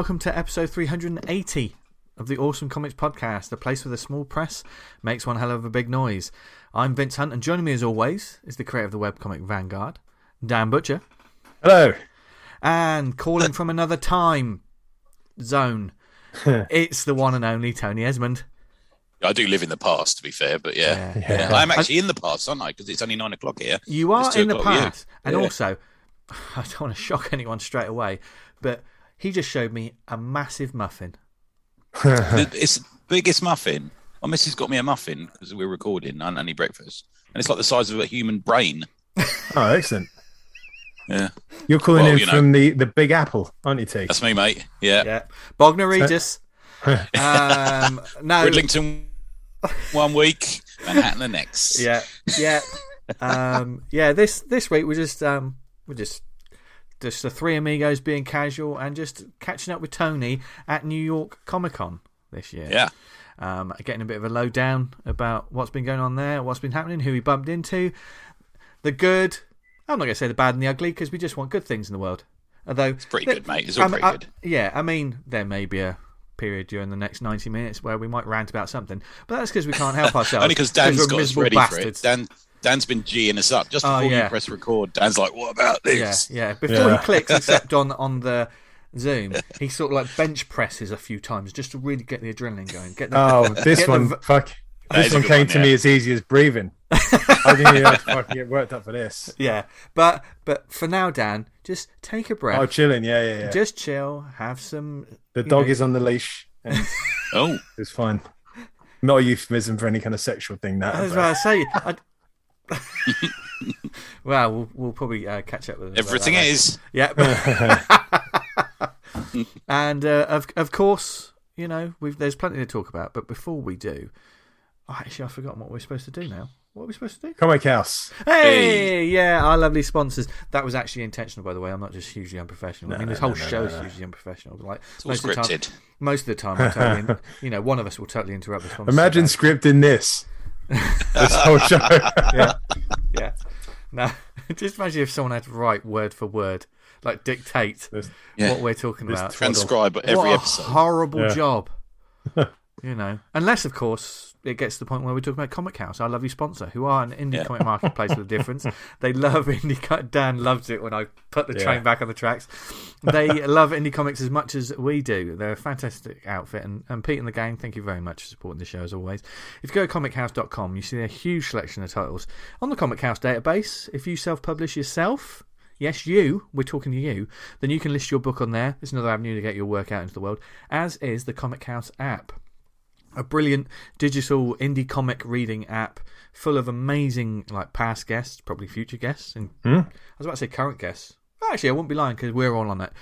and welcome to episode 380 of the Awesome Comics Podcast, the place where the small press makes one hell of a big noise. I'm Vince Hunt, and joining me as always is the creator of the webcomic Vanguard, Dan Butcher, Hello. and calling from another time zone, it's the one and only Tony Esmond. I do live in the past, to be fair, but yeah. Yeah. Yeah, I'm actually in the past, aren't I? Because it's only nine o'clock here. You are in the o'clock, yeah. past, and Yeah. also, I don't want to shock anyone straight away, but he just showed me a massive muffin. It's the biggest muffin. My missus got me a muffin because we were recording and only breakfast, and it's like the size of a human brain. Oh, excellent. Yeah, You're calling Well, in you know. from the, the Big Apple, aren't you, T? that's me, mate. Yeah, Yeah, Bognor Regis. um, no, Bridlington one week, Manhattan the next. yeah, yeah, um, yeah. This this week we just um, we just just the three amigos being casual and just catching up with Tony at New York Comic Con this year. yeah. um, getting a bit of a lowdown about what's been going on there, what's been happening, who he bumped into, the good. I'm not going to say the bad and the ugly because we just want good things in the world. Although it's pretty good, mate. It's all pretty good. yeah, I mean, there may be a period during the next 90 minutes where we might rant about something, but that's because we can't help ourselves. Only because Dan's got us ready bastards. for it. Dan, Dan's been G'ing us up just Oh, before yeah. you press record. Dan's like, "What about this?" yeah. Before Yeah. he clicks, except on on the Zoom, he sort of like bench presses a few times just to really get the adrenaline going. Get the, Oh, this Get the one, v- fuck. That This one came one, to yeah. me as easy as breathing. I didn't even have to fucking get worked up for this. Yeah, but but for now, Dan, just take a breath. Oh, chilling. Yeah, yeah, yeah. Just chill, have some. the dog know- is on the leash and Oh, it's fine. Not a euphemism for any kind of sexual thing, that. I was but- about to say. I... well, we'll we'll probably uh, catch up with him everything that later. is. Yeah. and uh, of of course, you know, we've there's plenty to talk about. But before we do, oh, actually, I've forgotten what we're supposed to do now. What are we supposed to do? Comichaus. Hey, yeah, our lovely sponsors. That was actually intentional, by the way. I'm not just hugely unprofessional. I mean, No, this whole no, no, show no, is no. hugely unprofessional. But like It's all most of the time, most of the time, I totally, you know, one of us will totally interrupt the sponsor. Imagine scripting this. this whole show. yeah, yeah. No, just imagine if someone had to write word for word, like dictate This- Yeah. what we're talking This about. twaddle. Transcribe every what a episode. horrible Yeah. job. you know, unless of course it gets to the point where we're talking about Comichaus, our lovely sponsor, who are an indie Yeah. comic marketplace with a difference. They love indie. Dan loves it when I put the Yeah. train back on the tracks. They love indie comics as much as we do. They're a fantastic outfit, and, and Pete and the gang, thank you very much for supporting the show as always. If you go to comichaus.com, you see a huge selection of titles on the Comichaus database. If you self-publish yourself. Yes, you, we're talking to you, then you can list your book on there. It's another avenue to get your work out into the world, as is the Comichaus app a brilliant digital indie comic reading app full of amazing like past guests, probably future guests, and Hmm? I was about to say current guests. Actually, I wouldn't be lying because we're all on it.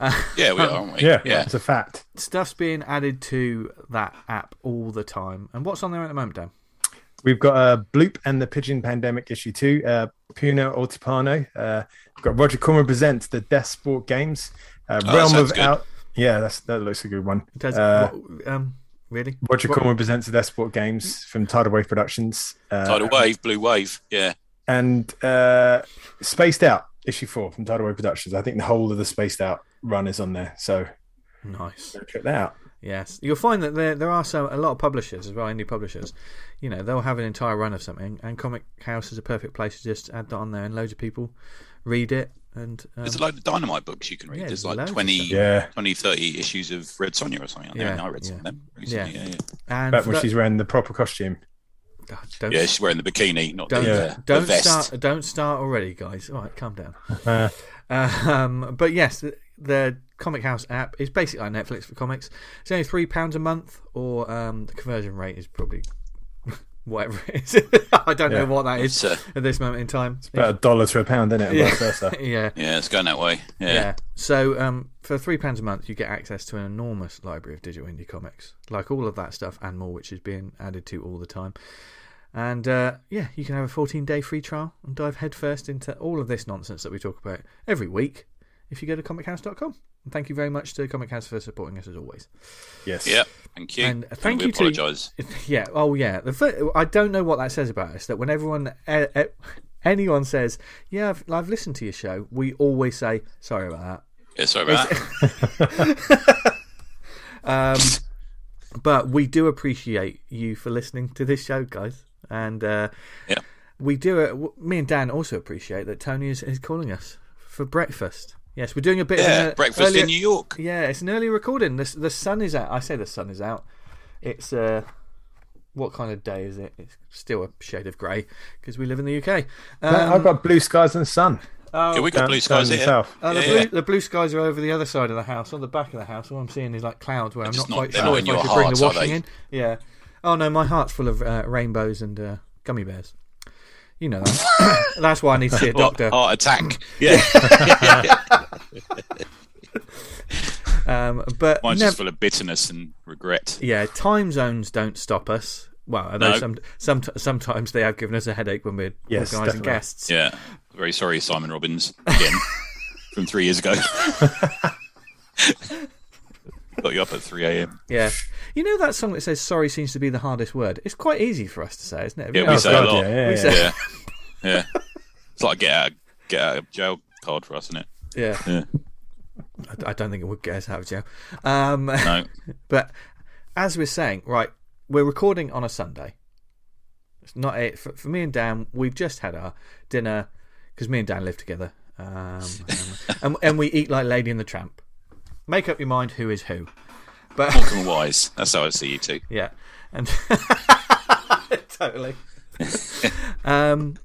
Uh, Yeah, we are, aren't we? Yeah, yeah. it's a fact. stuff's being added to that app all the time. And what's on there at the moment, Dan? We've got uh, Bloop and the Pigeon Pandemic issue two. Uh, Puno Altipano. Uh, we've got Roger Corman presents the Death Sport Games. Uh, Oh, Realm of good. Out. Yeah, that's that looks a good one. Does Uh, what, um really? Roger What- Corman presents the Death Sport Games from Tidal Wave Productions. Uh, Tidal Wave, Blue Wave. Yeah. and uh, Spaced Out issue four from Tidal Wave Productions. I think the whole of the Spaced Out run is on there, so Nice. check that out. Yes, you'll find that there there are some a lot of publishers as well, indie publishers. You know, they'll have an entire run of something, and Comic House is a perfect place to just add that on there, and loads of people read it. And um, There's a load of dynamite books you can read. Yeah, There's loads like of 20. Yeah, 20, 30 issues of Red Sonja or something. on there, Yeah, and I read some yeah. of them recently. Yeah. Yeah, yeah. and back when that- she's wearing the proper costume. God, don't Yeah, she's wearing the bikini, not don't the, Yeah. uh, don't vest. start don't start already, guys. All right, calm down. Uh, Um, but yes, the, the Comichaus app is basically like Netflix for comics. It's only three pounds a month, or um, the conversion rate is probably whatever it is. I don't know what that is It's, uh, at this moment in time. about a dollar to a pound, isn't it? Yeah. yeah. yeah, it's going that way. Yeah. Yeah. So um, for three pounds a month, you get access to an enormous library of digital indie comics, like all of that stuff and more, which is being added to all the time. And uh, yeah, you can have a 14 day free trial and dive headfirst into all of this nonsense that we talk about every week if you go to comichaus.com. And thank you very much to Comichaus for supporting us as always. Yes. Yeah, thank you. And thank we you to- apologise. Yeah. Oh, yeah. The fir- I don't know what that says about us. That when everyone, anyone says, "Yeah, I've, I've listened to your show," we always say, "Sorry about that." Yeah, sorry about that. Um, but we do appreciate you for listening to this show, guys, and uh, Yeah. we do. Uh, me and Dan also appreciate that Tony is, is calling us for breakfast. Yes, we're doing a bit. Yeah, of an, breakfast earlier- in New York. Yeah, it's an early recording. The the sun is out. I say the sun is out. It's uh, what kind of day is it? It's still a shade of grey because we live in the UK. Um, I've got blue skies and sun. oh, Yeah, we got blue skies here. south. Oh, the, Yeah, blue, yeah. the blue skies are over the other side of the house, on the back of the house. All I'm seeing is like clouds where I'm not not- quite they're sure not if in I your should bring the washing in. Yeah. Oh no, my heart's full of uh, rainbows and uh, gummy bears. You know that. That's why I need to see a doctor. Heart attack. Yeah. Um, but Mine's nev- just full of bitterness and regret. yeah, time zones don't stop us. Well, although No. some, some, sometimes they have given us a headache when we're Yes, organising definitely. guests. Yeah. Very sorry, Simon Robbins, again, from three years ago. Got you up at 3 a.m. Yeah. You know that song that says "sorry" seems to be the hardest word. It's quite easy for us to say, isn't it? Have Yeah, we noticed say that? a lot. yeah, yeah, yeah. say- Yeah. Yeah. It's like a get out, get out of jail card for us, isn't it? Yeah. Yeah. I, I don't think it would get us out of jail. Um, No. But as we're saying, right, we're recording on a Sunday. It's not it for, for me and Dan. We've just had our dinner because me and Dan live together, um, and, and we eat like Lady and the Tramp. Make up your mind who is who. But and Wise. That's how I see you two. yeah, and totally. um,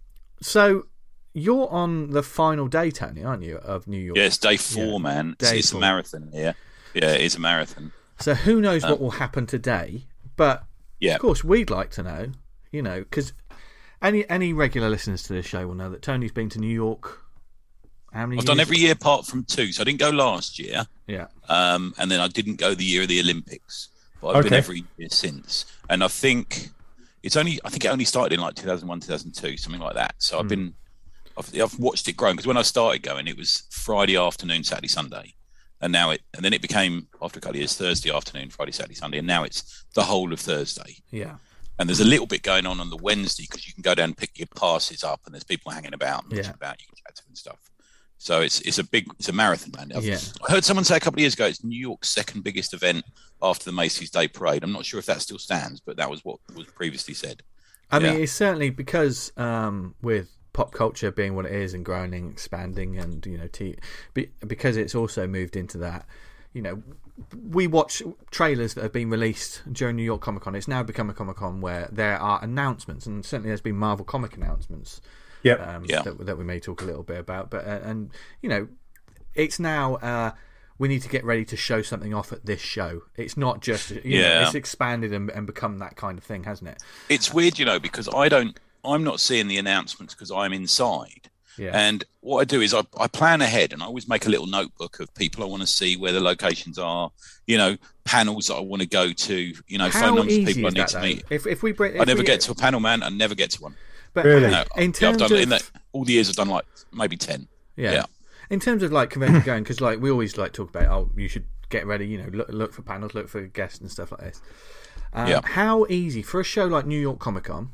so you're on the final day, Tony, aren't you, of New York? Yeah, it's day four, Yeah. man. It's, Day it's four. a marathon. Yeah. Yeah, it is a marathon. So who knows what will happen today? But Yeah. of course, we'd like to know. You know, because any any regular listeners to this show will know that Tony's been to New York. How many? I've done every year apart from two. So I didn't go last year. Yeah, Um, and then I didn't go the year of the Olympics, but I've been every year since. And I think it's only I think it only started in like 2001, 2002, something like that. So Hmm. I've been I've, I've watched it grow because when I started going, it was Friday afternoon, Saturday, Sunday, and now it and then it became after a couple of years Thursday afternoon, Friday, Saturday, Sunday, and now it's the whole of Thursday. yeah, And there's a little bit going on on the Wednesday because you can go down and pick your passes up, and there's people hanging about, and Yeah. yeah. about you can chat to and stuff. So it's it's a big it's a marathon, man. I've- Yeah. I heard someone say a couple of years ago it's New York's second biggest event after the Macy's Day Parade. I'm not sure if that still stands, but that was what was previously said. I mean, it's certainly because um, with pop culture being what it is and growing and expanding, and you know, t- be, because it's also moved into that. You know, we watch trailers that have been released during New York Comic Con. It's now become a Comic Con where there are announcements, and certainly there's been Marvel comic announcements Yep. um, Yeah. that, that we may talk a little bit about. But uh, and you know, it's now uh, we need to get ready to show something off at this show. It's not just you know, Yeah. it's expanded and, and become that kind of thing, hasn't it? It's weird, you know, because I don't I'm not seeing the announcements because I'm inside. Yeah, And what I do is I, I plan ahead and I always make a little notebook of people I want to see, where the locations are, you know, panels that I want to go to, you know, phone numbers of people I need that? to Though? meet. If if we break, I never we, get to a panel, man. I never get to one. But Really? No, in yeah, I've terms done of in that all the years I've done like maybe ten. yeah. yeah. in terms of like convention going, because like we always like talk about, oh, you should get ready. You know, look look for panels, look for guests and stuff like this. Um, Yeah. How easy for a show like New York Comic Con?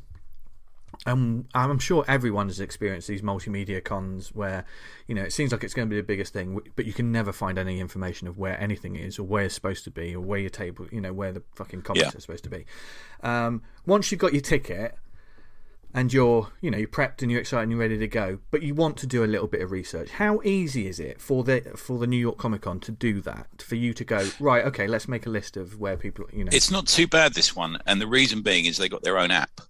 Um, I'm sure everyone has experienced these multimedia cons where, you know, it seems like it's going to be the biggest thing, but you can never find any information of where anything is or where it's supposed to be or where your table, you know, where the fucking comics Yeah. are supposed to be. Um, once you've got your ticket and you're, you know, you're prepped and you're excited and you're ready to go, but you want to do a little bit of research, how easy is it for the for the New York Comic Con to do that? For you to go right, okay, let's make a list of where people, you know, It's not too bad this one, and the reason being is they got their own app,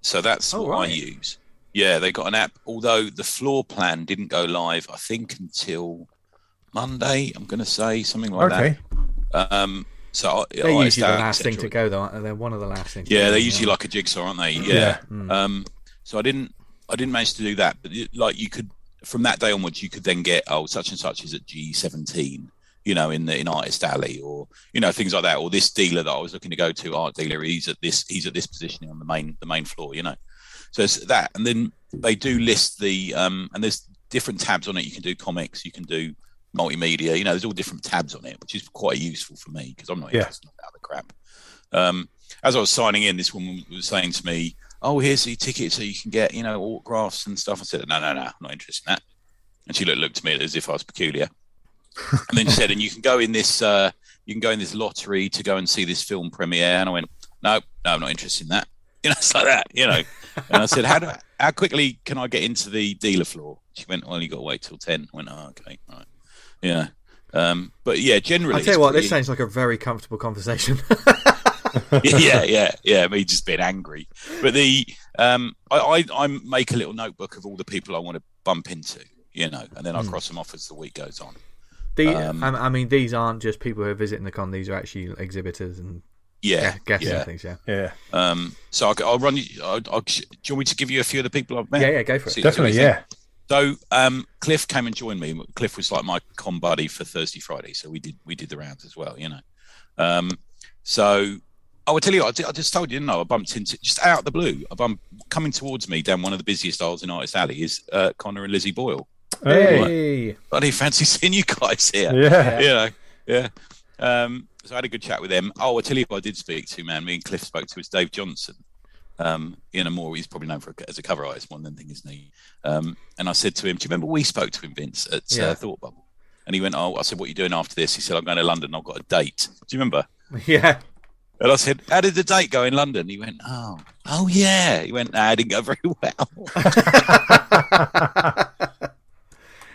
so that's Oh, what I use. Yeah, they got an app. Although the floor plan didn't go live, I think until Monday. I'm going to say something like okay. that. Um, so I, they're I usually the start last thing to go, though. aren't they? They're one of the last things. to Yeah, go, they're usually like a jigsaw, aren't they? Yeah. Um, so I didn't, I didn't manage to do that, but it, like you could, from that day onwards, you could then get oh, such and such is at G17, you know, in the in Artist Alley, or you know things like that, or this dealer that I was looking to go to, art dealer, he's at this, he's at this positioning on the main the main floor, you know. So it's that, and then they do list the, um, and there's different tabs on it. You can do comics, you can do multimedia, you know, there's all different tabs on it, which is quite useful for me because I'm not Yeah. interested in that other crap. Um, as I was signing in, this woman was saying to me, "Oh, here's the ticket, so you can get, you know, autographs and stuff." I said, "No, no, no, I'm not interested in that." And she looked, looked at me as if I was peculiar. And then she said, and you can go in this, uh, you can go in this lottery to go and see this film premiere. And I went, no, no, I'm not interested in that. You know, it's like that. You know. And I said, how do, how quickly can I get into the dealer floor? She went, well, you got to wait till ten. I went, oh, okay, right, yeah. Um, but yeah, generally, I tell you what, pretty... this sounds like a very comfortable conversation. yeah, yeah, yeah. Me just being angry, but the um, I, I, I make a little notebook of all the people I want to bump into, you know, and then I mm. cross them off as the week goes on. The, um, I mean, these aren't just people who are visiting the con; these are actually exhibitors and yeah, guests yeah. and things. Yeah, yeah. Um, so I'll, I'll run you. I'll, I'll, do you want me to give you a few of the people I've met? Yeah, yeah, go for it. See, Definitely, yeah. So um, Cliff came and joined me. Cliff was like my con buddy for Thursday, Friday, so we did we did the rounds as well, you know. Um, so I will tell you, I, I just told you, didn't I? I bumped into just out of the blue. I bumped coming towards me down one of the busiest aisles in Artist Alley is uh, Connor and Lizzie Boyle. Hey, bloody fancy seeing you guys here. Yeah, you know, yeah. Um, so I had a good chat with them. Oh, I'll tell you who I did speak to, man. Me and Cliff spoke to was Dave Johnson um, in a more he's probably known for a, as a cover artist more than thing, isn't he? Um, and I said to him, "Do you remember we spoke to him, Vince, at uh, yeah. uh, Thought Bubble?" And he went, "Oh, I said, what are you doing after this?" He said, "I'm going to London. I've got a date." Do you remember? Yeah. And I said, "How did the date go in London?" He went, "Oh, oh yeah." He went, "Nah, it didn't go very well."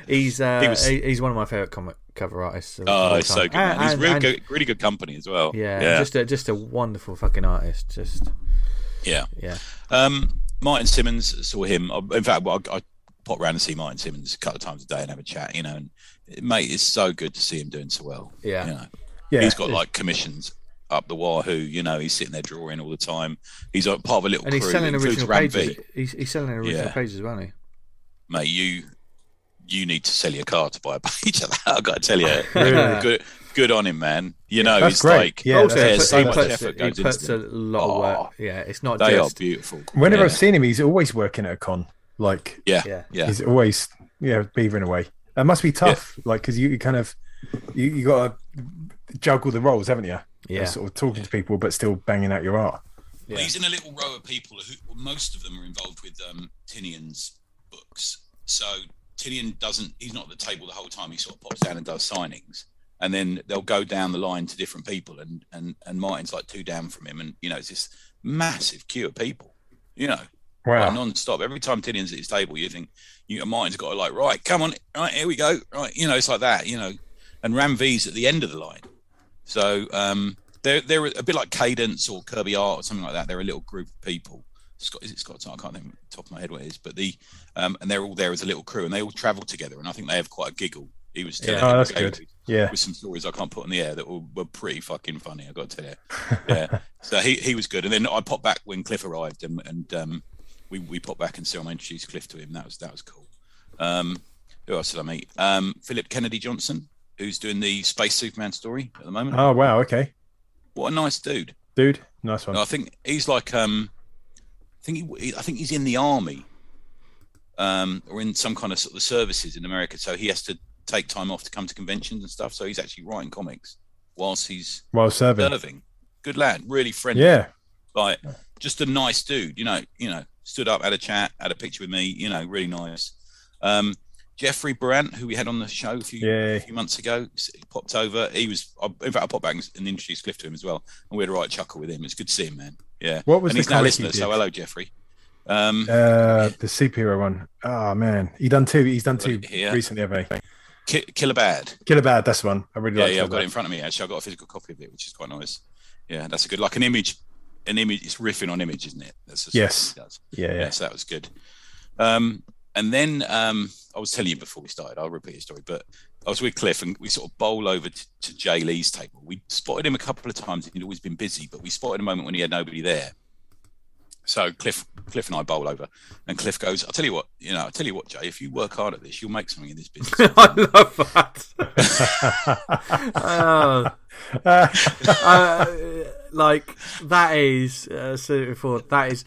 he's uh, he was, he's one of my favorite comic cover artists. Oh, he's so good. And, he's and, really and, good, really good company as well. Yeah, yeah. just a, just a wonderful fucking artist. Just yeah, yeah. Um, Martin Simmonds saw him. Uh, in fact, well, I, I pop around and see Martin Simmonds a couple of times a day and have a chat. You know, and mate, it's so good to see him doing so well. Yeah, you know, yeah. He's got like commissions up the wahoo. You know, he's sitting there drawing all the time. He's part of a little and he's selling original pages. He's, he's, selling original yeah. pages, won't he? Mate, you you need to sell your car to buy a page of that. I've got to tell you, good, good on him, man. You know, that's he's great. like, yeah, also, there's so much effort goes he puts a lot of work. Oh, yeah, it's not. They just... are beautiful. Whenever yeah. I've seen him, he's always working at a con. Like, yeah, yeah, yeah. He's always yeah beavering away. That must be tough. Yeah. Like, because you, you, kind of you, you got to juggle the roles, haven't you? Yeah, sort of talking to people, but still banging out your art. Yeah. Well, he's in a little row of people who most of them are involved with um, Tynion's books. So Tynion doesn't. He's not at the table the whole time. He sort of pops down and does signings, and then they'll go down the line to different people, and and and Martin's like two down from him, and you know it's this massive queue of people, you know, wow, like non-stop. Every time Tynion's at his table, you think you Martin's got to like right, come on, right here we go, right, you know, it's like that, you know, and Ram V's at the end of the line, so um, they're they're a bit like Cadence or Kirby Art or something like that. They're a little group of people Scott, is it Scott? I can't think top of my head what it is, but the um, and they're all there as a little crew, and they all travel together, and I think they have quite a giggle. He was telling yeah. oh, that's good. With, yeah, with some stories I can't put on the air that were, were pretty fucking funny. I got to tell you. Yeah, so he, he was good, and then I popped back when Cliff arrived, and, and um, we we popped back and saw I introduced Cliff to him. That was that was cool. Um, who else did I meet? Um, Phillip Kennedy Johnson, who's doing the Space Superman story at the moment. Oh wow, okay. What a nice dude. Dude, nice one. I think he's like um I think he, I think he's in the army, um, or in some kind of sort of services in America. So he has to take time off to come to conventions and stuff. So he's actually writing comics whilst he's while serving. serving. Good lad, really friendly. Yeah, like just a nice dude. You know, you know, stood up, had a chat, had a picture with me. You know, really nice. Um, Jeffrey Brandt, who we had on the show a few, a few months ago, popped over. He was, in fact, I popped back and introduced Cliff to him as well, and we had a right chuckle with him. It's good to see him, man. Yeah. What was and the he's now listener, so hello, Jeffrey. Um, uh, the superhero one. Oh man, he done two. He's done two recently, haven't he? Ki- Killer Bad. Killer Bad. That's the one. I really yeah, like. Yeah, I've got it in front of me. Actually, I've got a physical copy of it, which is quite nice. Yeah, that's a good, like an image, an image. It's riffing on image, isn't it? That's yes. Yeah, yeah. Yes, that was good. Um, and then um, I was telling you before we started, I'll repeat the story, but I was with Cliff and we sort of bowl over to, to Jae Lee's table. We spotted him a couple of times. He'd always been busy, but we spotted a moment when he had nobody there. So Cliff, Cliff and I bowl over, and Cliff goes, "I'll tell you what, you know, I'll tell you what, Jae. If you work hard at this, you'll make something in this business." I love that. uh, uh, like that is uh, so before that is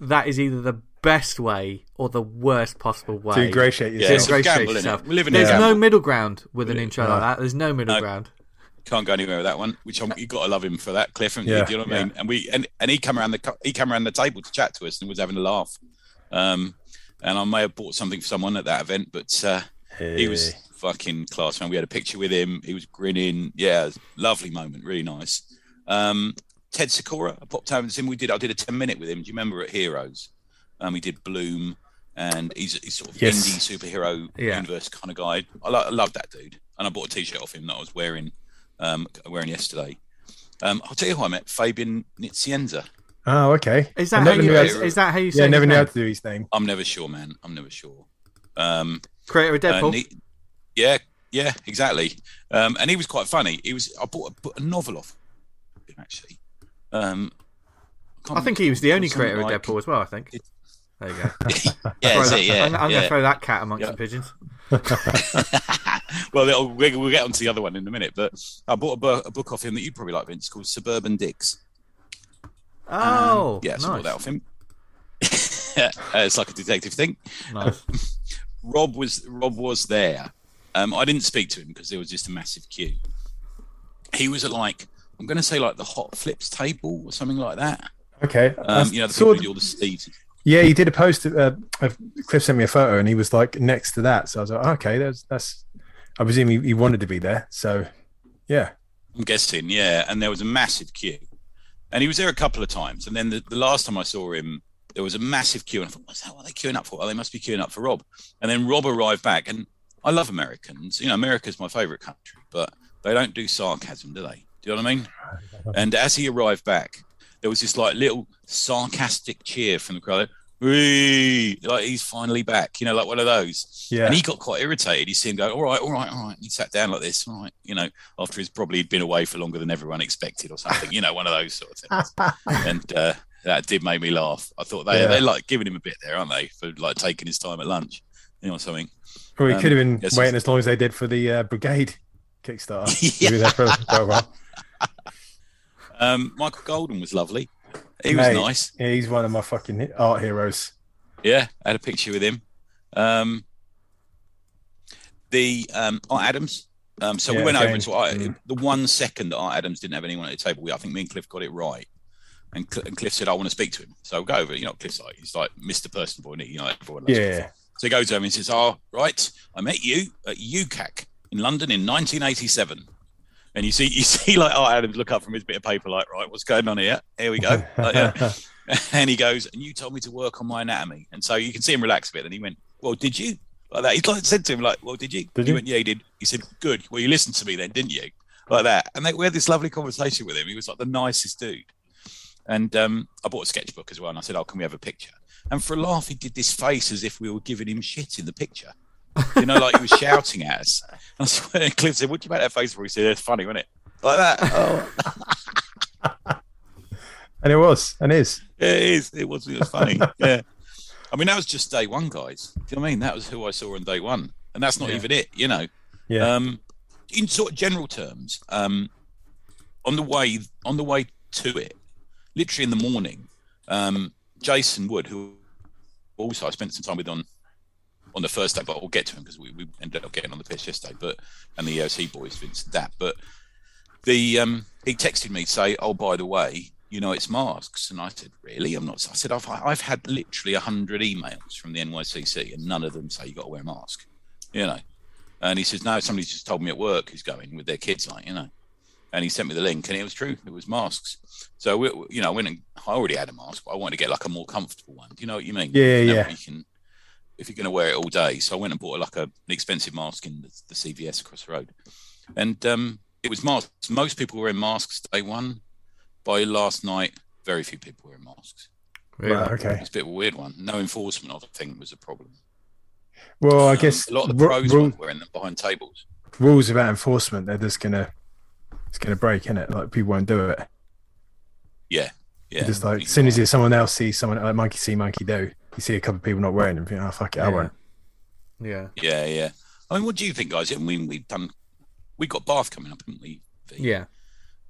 that is either the best way or the worst possible way to ingratiate yourself. Yeah, to ingratiate gamble, yourself. We live in There's no middle ground with an intro like that. There's no middle no, ground. Can't go anywhere with that one. Which I'm, you got to love him for that, Cliff. Yeah, you know what I mean? And we and, and he come around the he came around the table to chat to us and was having a laugh. Um, and I may have bought something for someone at that event, but uh, He was fucking class, man. We had a picture with him. He was grinning. Yeah, lovely moment. Really nice. Um, Ted Sakura, I popped over to him. We did. I did a ten minute with him. Do you remember at Heroes? Um, we did Bloom, and he's, he's sort of Yes. indie superhero Yeah. universe kind of guy. I, lo- I love that dude, and I bought a t-shirt off him that I was wearing, um, wearing yesterday. Um, I'll tell you who I met: Fabian Nicieza. Oh, okay. Is I that how you? knew how Is, to- is that how you say? Yeah, I his never knew how to do his name. I'm never sure, man. I'm never sure. Um, Creator of uh, Deadpool. Ni- yeah, yeah, exactly. Um, and he was quite funny. He was. I bought a, bought a novel off him actually. Um, can't I think he was the only remember, creator of something Deadpool as well. I think. It- There you go. yeah, that's that- it, yeah, I'm, I'm yeah. going to throw that cat amongst Yeah. the pigeons. well, we'll, we'll get onto the other one in a minute. But I bought a, bu- a book off him that you'd probably like, Vince, called Suburban Dicks. Oh, Um, yeah, so I bought nice. that off him. uh, it's like a detective thing. nice. Rob was Rob was there. Um, I didn't speak to him because there was just a massive queue. He was at like I'm going to say like the hot flips table or something like that. Okay. Um, you know, the saw people who th- do all the seats. Yeah, he did a post. Uh, of- Cliff sent me a photo, and he was like next to that. So I was like, okay, that's that's. I presume he, he wanted to be there. So, yeah. I'm guessing, yeah. And there was a massive queue, and he was there a couple of times. And then the, the last time I saw him, there was a massive queue, and I thought, what's that? What are they queuing up for? Oh, they must be queuing up for Rob. And then Rob arrived back, and I love Americans. You know, America's my favourite country, but they don't do sarcasm, do they? Do you know what I mean? And as he arrived back, there was this like little sarcastic cheer from the crowd. Whee! Like he's finally back, you know, like one of those. Yeah. And he got quite irritated. He seemed go, all right, all right, all right. And he sat down like this, all right, you know, after he's probably been away for longer than everyone expected or something, you know, one of those sort of things. and uh, that did make me laugh. I thought they Yeah. they're like giving him a bit there, aren't they, for like taking his time at lunch, you know, something. Or he Um, could have been yes, waiting as long as they did for the uh, Brigade Kickstarter. Yeah. He for, for a while. Um, Michael Golden was lovely. He was nice. Yeah, he's one of my fucking art heroes. Yeah, I had a picture with him. Um, the um, Art Adams. Um, so we Yeah, went over to Art, Mm. the one second that Art Adams didn't have anyone at the table. We, I think me and Cliff got it right. And, Cl- and Cliff said, "I want to speak to him." So we go over. You know, Cliff's like he's like Mr. Person Boy. You know, everyone. Yeah. So he goes over and he says, "Oh, right, I met you at UKCAC in London in 1987." And you see, you see, like Art Adams look up from his bit of paper, like, "Right, what's going on here? Here we go." Like, yeah. and he goes, and you told me to work on my anatomy. And so you can see him relax a bit. And he went, Well, did you? Like that. He like said to him, like, Well, did you? Did he you? went, Yeah, he did. He said, Good. Well, you listened to me then, didn't you? Like that. And they, we had this lovely conversation with him. He was like the nicest dude. And um, I bought a sketchbook as well. And I said, Oh, can we have a picture? And for a laugh, he did this face as if we were giving him shit in the picture. You know, like he was shouting at us. And I swear, and Cliff said, What do you make that face for? He said, It's funny, wasn't it? Like that. Oh. And it was, and is. Yeah, it is. It was, it was funny. yeah. I mean, that was just day one, guys. Do you know what I mean? That was who I saw on day one. And that's not Yeah. even it, you know. Yeah. Um, in sort of general terms, um, on the way on the way to it, literally in the morning, um, Jason Wood, who also I spent some time with on on the first day, but we'll get to him because we, we ended up getting on the pitch yesterday. But and the EOC boys, Vincent that. But the um, he texted me say, "Oh, by the way, you know it's masks," and I said, "Really? I'm not." I said, "I've I've had literally hundred emails from the NYCC, and none of them say you got to wear a mask." You know, and he says, "No, somebody just told me at work who's going with their kids, like you know." And he sent me the link, and it was true. It was masks. So we, you know, I went and I already had a mask, but I wanted to get like a more comfortable one. Do you know what you mean? Yeah, yeah. You can, if you're going to wear it all day. So I went and bought like a, an expensive mask in the, the CVS across the road, and um, it was masks. Most people were in masks day one. By last night, very few people were wearing masks. Really? Right, okay. It's a bit of a weird one. No enforcement of the thing was a problem. Well, I Um, guess a lot of the ru- pros ru- weren't wearing them behind tables. rules about enforcement, they're just gonna, it's gonna break, in it? Like people won't do it. Yeah, yeah. just like as soon as you, someone else sees someone like monkey see, monkey do, you see a couple of people not wearing them, you think, oh fuck it, I Yeah. won't. Yeah. Yeah, yeah. I mean, what do you think, guys? I mean, we've done, we've got Bath coming up, haven't we? V? Yeah. Are,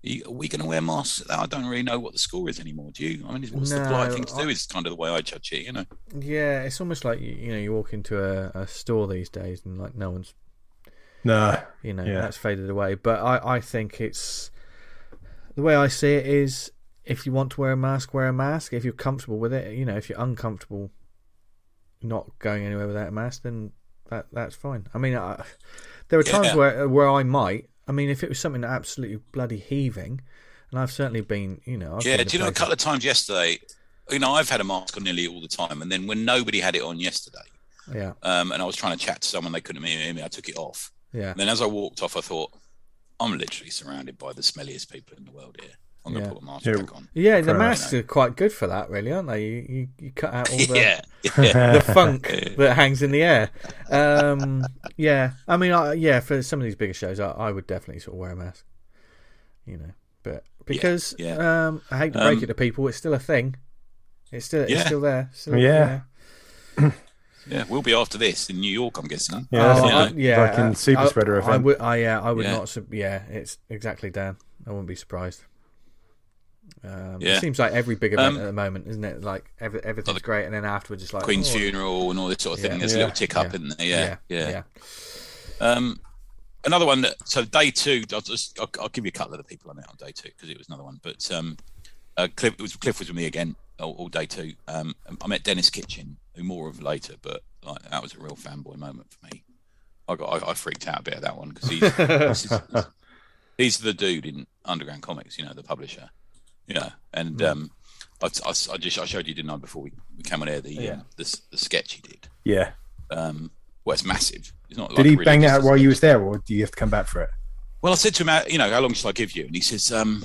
you- are we going to wear masks? I don't really know what the score is anymore. Do you? I mean, what's the No, polite thing to do? Is kind of the way I judge it. You know? Yeah. It's almost like you, you know you walk into a, a store these days and like no one's No, you know Yeah. that's faded away. But I I think it's the way I see it is if you want to wear a mask, wear a mask. If you're comfortable with it, you know, if you're uncomfortable not going anywhere without a mask, then that that's fine. I mean, I, there are times Yeah. where where I might. I mean, if it was something absolutely bloody heaving, and I've certainly been, you know, I've Yeah, do you know a couple of times yesterday? You know, I've had a mask on nearly all the time, and then when nobody had it on yesterday, Yeah, um, and I was trying to chat to someone, they couldn't hear me. I took it off. yeah, And then as I walked off, I thought, I'm literally surrounded by the smelliest people in the world here. I'm going to Yeah. put a mask Yeah. back on. yeah. The masks are quite good for that, really, aren't they? You you, you cut out all the yeah, yeah. the funk that hangs in the air. Um, yeah, I mean, I, yeah, for some of these bigger shows, I, I would definitely sort of wear a mask. You know, but because yeah. Um, I hate to break Um, it to people, it's still a thing. It's still it's Yeah. still there. Still, Yeah. yeah, we'll be after this in New York, I'm guessing. Yeah, Oh, that's yeah, fucking uh, super I- spreader I event. would, I, yeah, I would Yeah. not. sub- Yeah, it's exactly Dan. I wouldn't be surprised. Um, Yeah. It seems like every big event Um, at the moment, isn't it? Like every, everything's great, and then afterwards, it's like Queen's oh, funeral and all this sort of thing. Yeah. There's a little tick up Yeah. in there. Yeah, yeah. yeah. Um, another one that so day two. I'll just I'll, I'll give you a couple of the people on it on day two because it was another one. But um, uh, Cliff it was Cliff was with me again all, all day two. Um, I met Dennis Kitchen, who more of later, but like that was a real fanboy moment for me. I got I, I freaked out a bit at that one because he's, he's he's the dude in Underground Comics, you know, the publisher. Yeah, and um, I, I, I just I showed you didn't I before we, we came on air the, Yeah. um, the the sketch he did. Yeah. Um, well, it's massive. It's not. Did like he really bang that out while you was there, or do you have to come back for it? Well, I said to him, you know, how long should I give you? And he says, um,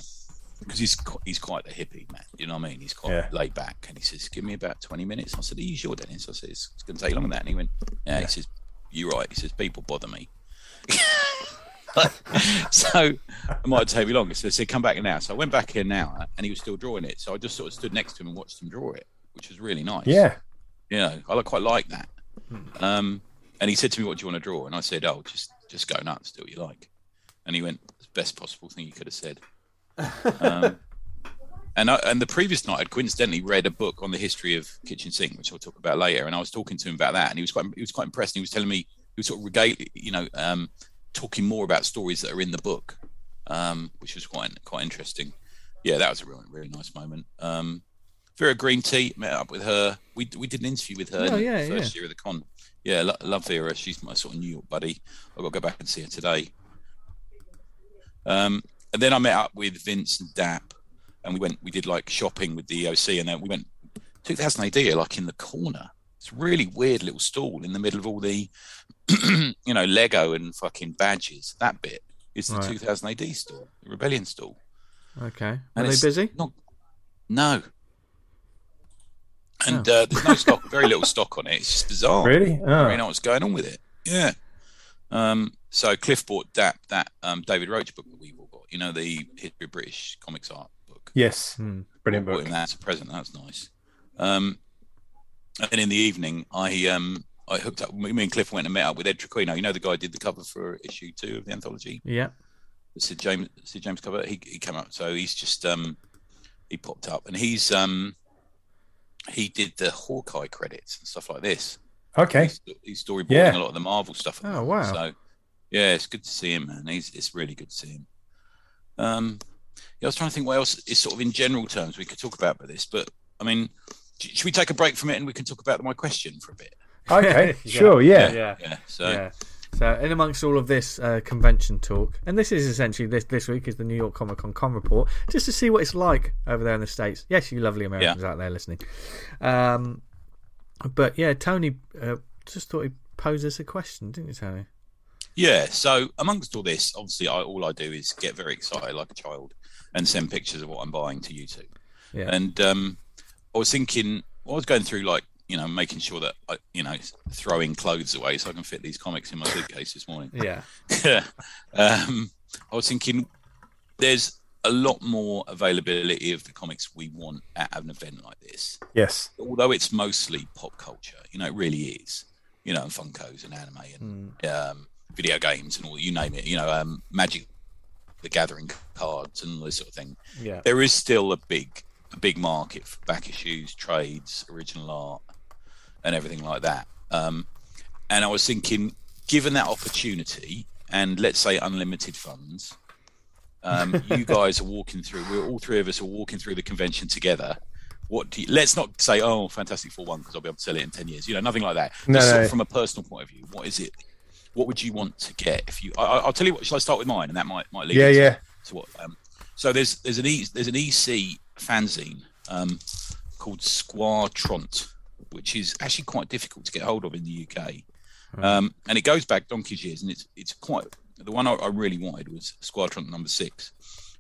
because he's he's quite a hippie man. You know what I mean? He's quite Yeah. laid back, and he says, give me about twenty minutes. I said, are you sure, Dennis? I said, it's, it's going to take longer than that. And he went, yeah. He says, you're right. He says, people bother me. so it might take me longer. So I said, come back in now. So I went back in now, and he was still drawing it. So I just sort of stood next to him and watched him draw it, which was really nice. Yeah. you know, I quite like that. Hmm. Um, and he said to me, "What do you want to draw?" And I said, "Oh, just just go nuts, do what you like." And he went, the best possible thing you could have said." um, and I, and the previous night, I'd coincidentally read a book on the history of kitchen sink, which I'll talk about later. And I was talking to him about that, and he was quite he was quite impressed. And he was telling me he was sort of regale, you know, um, talking more about stories that are in the book, um, which was quite quite interesting. Yeah, that was a really really nice moment. Um, Vera Greentea met up with her. We we did an interview with her Oh, in yeah, the first year of the con. Yeah, lo- love Vera. She's my sort of New York buddy. I've got to go back and see her today. Um, and then I met up with Vince and Dap, and we went. We did like shopping with the EOC, and then we went 2000 AD, like in the corner. It's really weird little stall in the middle of all the, you know, Lego and fucking badges. That bit is the Right. 2000 AD stall, the Rebellion stall. Okay. Are And they busy? Not, no. And uh, there's no stock, very little stock on it. It's just bizarre. Really? I don't Oh. know what's going on with it. Yeah. Um, so Cliff bought that that um, David Roach book that we've all got. You know, the history of British comics art book. Yes. Hmm. Brilliant book. him that a present. That's nice. Um, and then in the evening, I um, I hooked up. Me and Cliff went and met up with Ed Traquino. You know, the guy who did the cover for issue two of the anthology. Yeah. the Sid James Sid James cover. He he came up, so he's just um he popped up, and he's um he did the Hawkeye credits and stuff like this. Okay. He's, he's storyboarding Yeah. a lot of the Marvel stuff. Oh, wow. So yeah, it's good to see him, man. He's it's really good to see him. Um, yeah, I was trying to think what else is sort of in general terms we could talk about with this, but I mean, should we take a break from it and we can talk about my question for a bit? Okay. Yeah. Sure. Yeah. Yeah. Yeah. So Yeah. So, in amongst all of this uh, convention talk, and this is essentially this this week is the New York Comic Con Con report, just to see what it's like over there in the states. Yes, you lovely Americans out there listening. Um, but yeah, Tony uh, just thought he'd pose us a question, didn't you, Tony? Yeah. So amongst all this, obviously, I, all I do is get very excited like a child and send pictures of what I'm buying to YouTube. Yeah. And um, I was thinking, I was going through like, you know, making sure that I, you know, throwing clothes away so I can fit these comics in my suitcase this morning. Yeah. um, I was thinking, there's a lot more availability of the comics we want at an event like this. Yes. Although it's mostly pop culture, you know, it really is. You know, and Funkos and anime and um, video games and all you name it. You know, um, Magic, the Gathering cards and all this sort of thing. Yeah. There is still a big, a big market for back issues, trades, original art, and everything like that. Um, and I was thinking, given that opportunity, and let's say unlimited funds, um, you guys are walking through. We're all three of us are walking through the convention together. what do you, let's not say oh Fantastic Four one because I'll be able to sell it in ten years. You know, nothing like that. No, Just no. from a personal point of view, what is it? What would you want to get if you? I, I- I'll tell you what. Shall I start with mine, and that might might lead. Yeah, yeah. to what? Um, so there's there's an e, there's an EC fanzine um, called Squa Tront, which is actually quite difficult to get hold of in the UK, um, and it goes back donkey's years, and it's it's quite the one I, I really wanted was Squa Tront number six,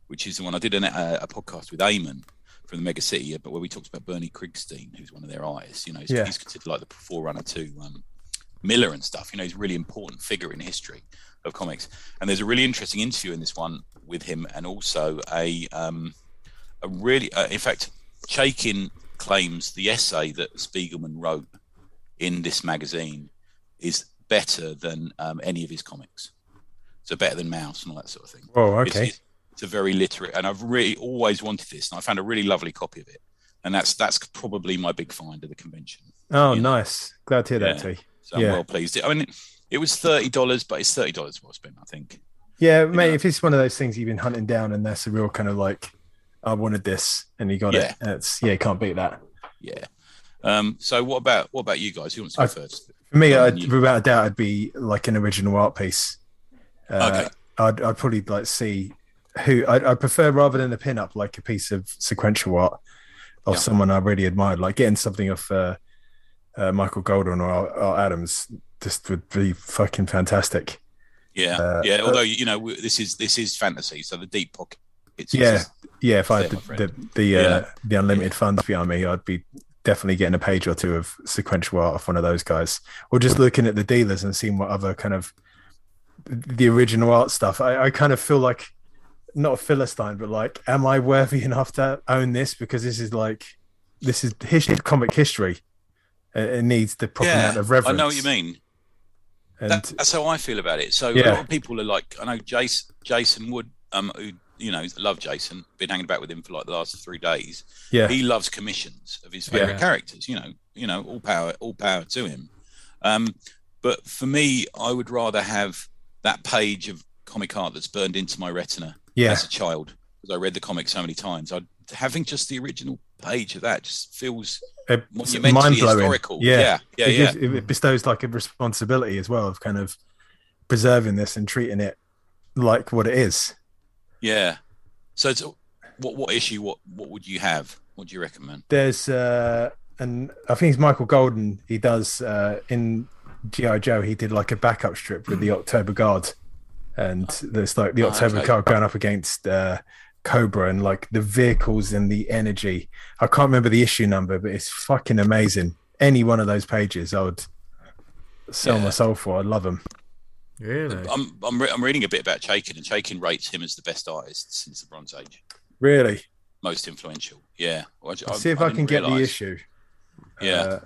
which is the one I did an, a, a podcast with Eamon from the Mega City, but where we talked about Bernie Krigstein, who's one of their artists. You know, he's, Yeah. he's considered like the forerunner to um, Miller and stuff. You know, he's a really important figure in history of comics. And there's a really interesting interview in this one with him, and also a um, a really, uh, in fact, Chaykin claims the essay that Spiegelman wrote in this magazine is better than um, any of his comics. So better than Maus and all that sort of thing. Oh, okay. It's, it's a very literate, and I've really always wanted this, and I found a really lovely copy of it, and that's that's probably my big find of the convention. Oh, you know. nice. Glad to hear that, Yeah. T. So I'm well pleased. I mean, it, it was thirty dollars, but it's thirty dollars well spent, I think. Yeah, mate. know. If it's one of those things you've been hunting down, and that's a real kind of like, I wanted this, and he got Yeah. it. It's yeah, you can't beat that. Yeah. Um, so what about what about you guys? Who wants to go I- first? For me, I'd, you- without a doubt, it'd be like an original art piece. Uh, Okay. I'd, I'd probably like see who I'd, I'd prefer rather than a pin up, like a piece of sequential art of Yeah. someone I really admired, like getting something of uh, uh, Michael Golden or Adams. Just would be fucking fantastic. Yeah, uh, yeah. Although you know we- this is this is fantasy, so the deep pocket. It's, Yeah. Yeah, if I had the the, the, uh, Yeah. the unlimited funds behind me, I'd be definitely getting a page or two of sequential art off one of those guys, or just looking at the dealers and seeing what other kind of the original art stuff. I, I kind of feel like not a philistine, but like, am I worthy enough to own this? Because this is like this is history, comic history. It, needs the proper yeah, amount of reverence. I know what you mean. And That, that's how I feel about it. So a lot of people are like, I know Jason, Jason Wood, um, who you know love Jason, been hanging about with him for like the last three days. yeah, He loves commissions of his favorite Yeah. characters. You know, you know, all power, all power to him. Um, but for me, I would rather have that page of comic art that's burned into my retina yeah, as a child because I read the comic so many times. I'd, having just the original page of that just feels it's mind blowing. historical. Yeah, yeah, yeah. it, yeah. gives, it bestows like a responsibility as well of kind of preserving this and treating it like what it is. Yeah. So it's what what issue what what would you have? What do you recommend? There's uh and I think it's Michael Golden. He does uh in GI Joe. He did like a backup strip with the October Guard, and there's like the Oh, October okay. Guard going up against uh, Cobra and like the vehicles and the energy. I can't remember the issue number, but it's fucking amazing. Any one of those pages, I would sell Yeah. my soul for. I love them. Really? I'm I'm, re- I'm reading a bit about Chaykin, and Chaykin rates him as the best artist since the Bronze Age, Really, most influential. Yeah. Well, I, see if I, didn't can get the issue. Yeah. Uh,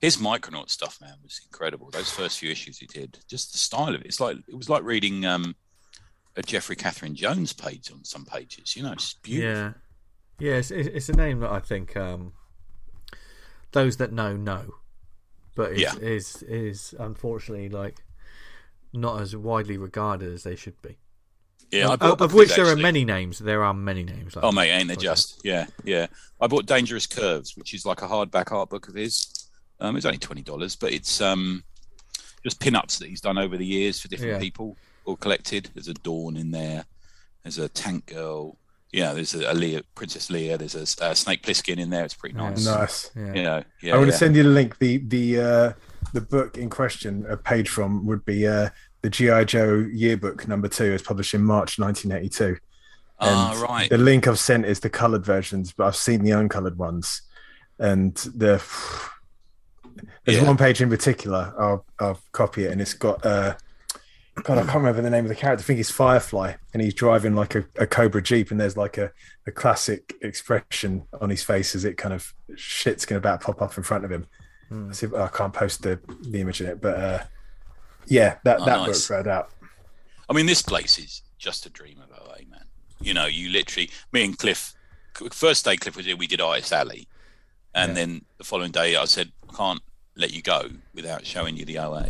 His Micronaut stuff, man, was incredible. Those first few issues he did, just the style of it. It's like it was like reading um, a Jeffrey Catherine Jones page on some pages. You know, it's beautiful. Yeah, yeah. It's, it's it's a name that I think um, those that know know, but it's, Yeah. is is unfortunately like not as widely regarded as they should be. Yeah, I of, bought a of which his, there are many names. There are many names. Like Oh that. mate, ain't they just? Yeah, yeah. I bought Dangerous Curves, which is like a hardback art book of his. Um, it's only twenty dollars, but it's um, just pin-ups that he's done over the years for different Yeah. people, all collected. There's a Dawn in there. There's a Tank Girl. Yeah, there's a, a Leah, Princess Leia. There's a, uh Snake Plissken in there. It's pretty Yeah. nice. nice. Yeah. You know, yeah. I'm going to yeah. send you the link. The the uh, the book in question, a page from, would be uh, the GI Joe yearbook number two, is published in March 1982. Ah, And right. The link I've sent is the coloured versions, but I've seen the uncolored ones, and the there's Yeah. one page in particular. I'll I'll copy it, and it's got uh, God, I can't remember the name of the character. I think he's Firefly, and he's driving like a, a Cobra Jeep, and there's like a, a classic expression on his face as it kind of shit's going to about pop up in front of him. Hmm. I, see, I can't post the, the image in it, but uh, yeah, that Oh, that nice. book read out. I mean, this place is just a dream of LA, man. You know, you literally, me and Cliff, first day Cliff was here, we did Artist Alley. And Yeah. then the following day, I said, I can't let you go without showing you the OA.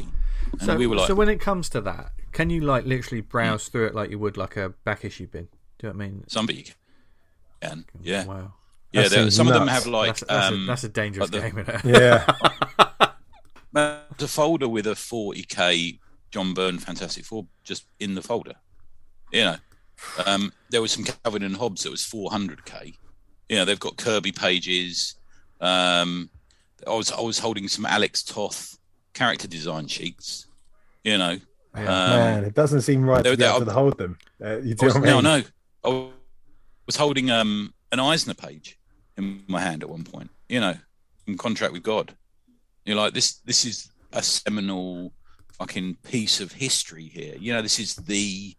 And So, we were like, so when it comes to that, can you like literally browse through it like you would like a back issue bin? Do you know what I mean? somebody can. Yeah. Wow. Yeah, That there- seems some of them have like that's, that's, um, a, that's a dangerous like the- game, isn't it? Yeah. a folder with a 40k John Byrne Fantastic Four just in the folder. You know, um, there was some Calvin and Hobbes that was 400k. You know, they've got Kirby pages. Um, I was I was holding some Alex Toth character design sheets. You know, Yeah. um, Man, it doesn't seem right they're- to be able they're- to hold them. Uh, you I was, what I no, no, I was holding um, an Eisner page in my hand at one point. You know, in contract with God. You're like this. This is a seminal fucking piece of history here. You know, this is the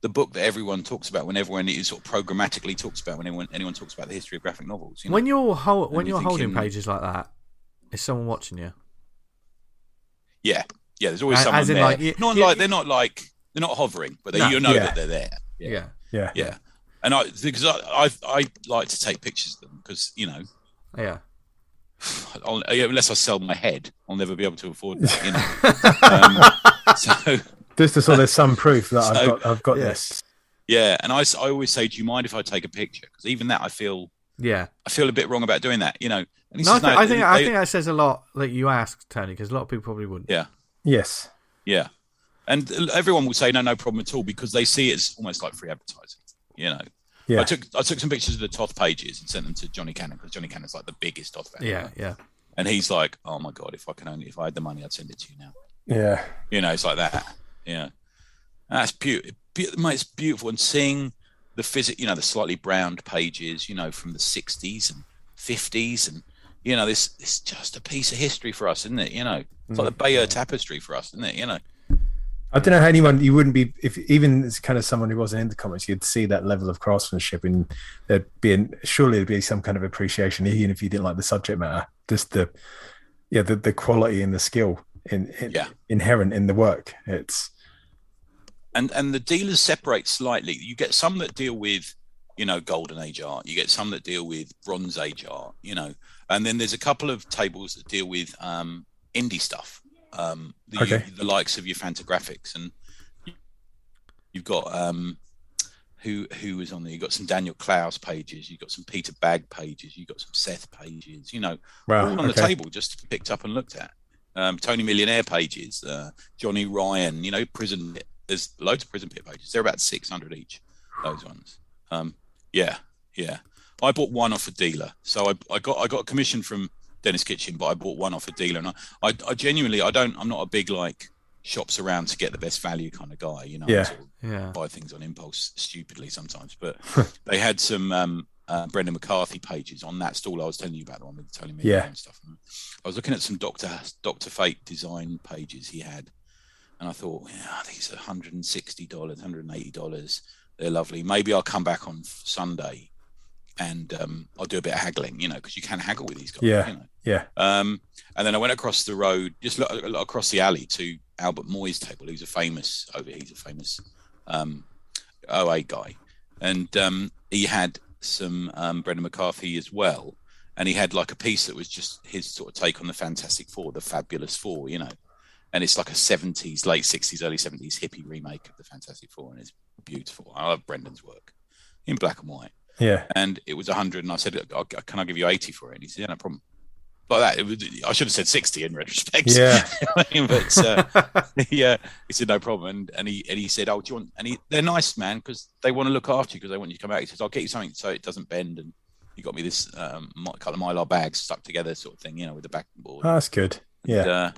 the book that everyone talks about when everyone is sort of programmatically talks about when anyone anyone talks about the history of graphic novels. You know? When you're hol- when you're you're holding thinking- pages like that, is someone watching you? yeah, yeah. There's always As- someone as in, there. like, you- not you- like they're not like they're not hovering, but they, No. you know Yeah. that they're there. Yeah. Yeah. Yeah. And I because I, I I like to take pictures of them because you know Yeah. I'll, unless I sell my head, I'll never be able to afford that. You know? um, so Just to sort of some proof that I've got I've got Yeah. this. yeah, and I, I always say, do you mind if I take a picture? Because even that, I feel Yeah. I feel a bit wrong about doing that. You know, and he No, I, says, think no, I think I think that says a lot that you asked Tony because a lot of people probably wouldn't. yeah, Yes. yeah, and everyone will say no, no problem at all because they see it as almost like free advertising. You know, Yeah. I took I took some pictures of the Toth pages and sent them to Johnny Cannon because Johnny Cannon's like the biggest Toth fan. Yeah. ever. Yeah. and he's like, oh my god, if I can only if I had the money, I'd send it to you now. Yeah. You know, it's like that. Yeah, that's beautiful. Mate, it's beautiful, and seeing the physic, you know, the slightly browned pages, you know, from the '60s and '50s, and you know, this it's just a piece of history for us, isn't it? You know, it's like mm. the Bayeux Tapestry for us, isn't it? You know, I don't know how anyone you wouldn't be if even as kind of someone who wasn't into comics, you'd see that level of craftsmanship and there'd be an, surely there'd be some kind of appreciation, even if you didn't like the subject matter. Just the yeah, the, the quality and the skill in, in Yeah. inherent in the work. It's and and the dealers separate slightly. You get some that deal with, you know, golden age art. You get some that deal with bronze age art. You know, and then there's a couple of tables that deal with um, indie stuff. Um, the, Okay. the likes of your Fantagraphics, and you've got um, who who was on there. You have got some Daniel Clowes pages. You have got some Peter Bagge pages. You have got some Seth pages. You know, wow. all on the table just picked up and looked at. Um, Tony Millionaire pages, uh, Johnny Ryan, you know, prison. There's loads of prison pit pages. They're about six hundred each. Those ones. Um, yeah, yeah. I bought one off a dealer, so I, I got I got a commission from Dennis Kitchen, but I bought one off a dealer, and I, I, I genuinely I don't I'm not a big like shops around to get the best value kind of guy, you know. Yeah. sort of Yeah. buy things on impulse stupidly sometimes, but they had some um, uh, Brendan McCarthy pages on that stall I was telling you about, the one with Tony Miller Yeah. and stuff. I was looking at some Doctor Doctor Fate design pages he had, and I thought, yeah, these are hundred and sixty dollars, hundred and eighty dollars. They're lovely. Maybe I'll come back on Sunday, and um, I'll do a bit of haggling, you know, because you can haggle with these guys. Yeah. You know? Yeah. Um, and then I went across the road, just look, look across the alley to Albert Moy's table. He's a famous over. He's a famous um, OA guy, and um, he had some um, Brendan McCarthy as well. And he had like a piece that was just his sort of take on the Fantastic Four, the Fabulous Four, you know. And it's like a '70s, late '60s, early '70s hippie remake of the Fantastic Four, and it's beautiful. I love Brendan's work in black and white Yeah. and it was 100 and i said "Oh, can i give you 80 for it and he said yeah no problem like that it was, i should have said 60 in retrospect Yeah. I mean, but uh, yeah he said no problem and, and he and he said oh do you want and he, they're nice man because they want to look after you because they want you to come out he says i'll get you something so it doesn't bend and he got me this um my- couple of mylar bags stuck together sort of thing you know with the backing board Oh, that's good. Yeah.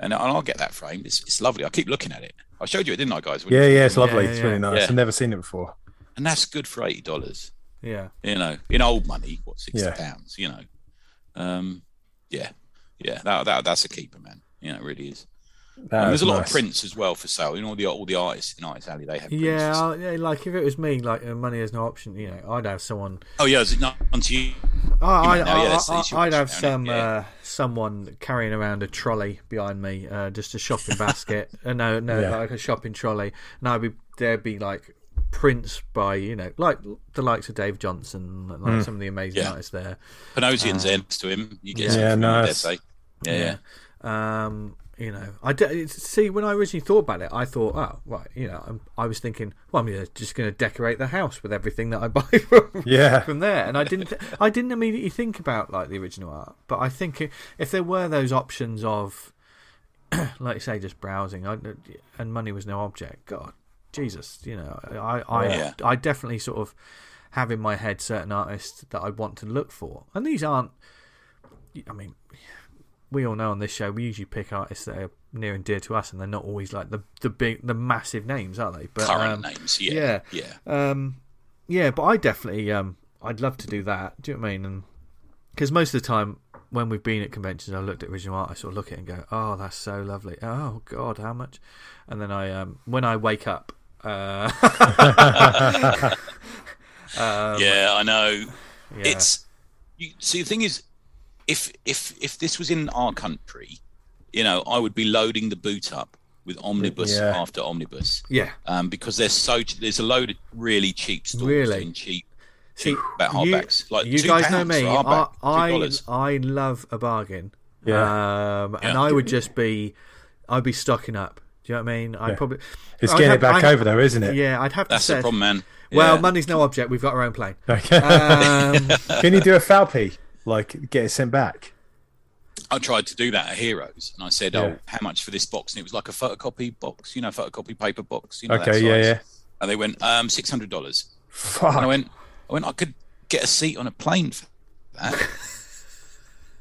and, uh, and I'll get that framed. It's, it's lovely. I keep looking at it. I showed you it, didn't I, guys? Yeah, yeah, it's lovely. Yeah, it's yeah. really nice. Yeah. I've never seen it before. And that's good for eighty dollars. Yeah. you know, in old money, what sixty Yeah. pounds, you know. Um, yeah, yeah, that, that that's a keeper, man. You know, it really is. And there's a lot nice. of prints as well for sale. You know, all the all the artists in Artist Alley they have. Prints Yeah. I- yeah, like if it was me, like uh, money is no option. You know, I'd have someone. Oh yeah, is it not onto you? I, You I, know, yeah, I, that's- that's your I, would have some yeah. uh, someone carrying around a trolley behind me, uh, just a shopping basket. uh, no, no, Yeah. like a shopping trolley, and I'd be there'd be like prints by you know, like the likes of Dave Johnson, like Mm. some of the amazing Yeah. artists there. Panosian's Uh, there next to him. You get yeah. something Yeah, I dare nice. Yeah, yeah. Um, you know, I d- see when I originally thought about it, I thought, oh, right, you know, I'm, i was thinking, well, I'm just going to decorate the house with everything that I buy from yeah. from there, and I didn't, I didn't immediately think about like the original art, but I think if there were those options of, like you say, just browsing, I, and money was no object, God, Jesus, you know, I, I, Yeah. I definitely sort of have in my head certain artists that I want to look for, and these aren't. I mean, we all know on this show we usually pick artists that are near and dear to us, and they're not always like the the big, the massive names, are they? But Current um, names, yeah, yeah. yeah. um, yeah, but I definitely, um, I'd love to do that. Do you know what I mean? And because most of the time when we've been at conventions, I looked at original art, I sort of look at it and go, "Oh, that's so lovely. Oh God, how much?" And then I, um, when I wake up, uh, um, yeah, I know. yeah, It's you see the thing is, if if if this was in our country, you know, I would be loading the boot up with omnibus Yeah. after omnibus, yeah. um, because there's so there's a load of really cheap stores Really? doing cheap See, about you, hardbacks. Like you guys know me. I, I, I love a bargain. Yeah. Um, and Yeah. I would just be, I'd be stocking up. Do you know what I mean? I Yeah. probably. It's getting have- it back I- over though, isn't it? Yeah, I'd have to That's say. the problem, man. Well, money's no object. We've got our own plane. Okay. Um, Can you do a Falpy? Like get it sent back? I tried to do that at Heroes, and I said, Yeah. "Oh, how much for this box?" And it was like a photocopy box, you know, photocopy paper box. You know, that Okay, yeah, yeah. And they went, um, six hundred dollars. Fuck. And I went, I went, I could get a seat on a plane for that.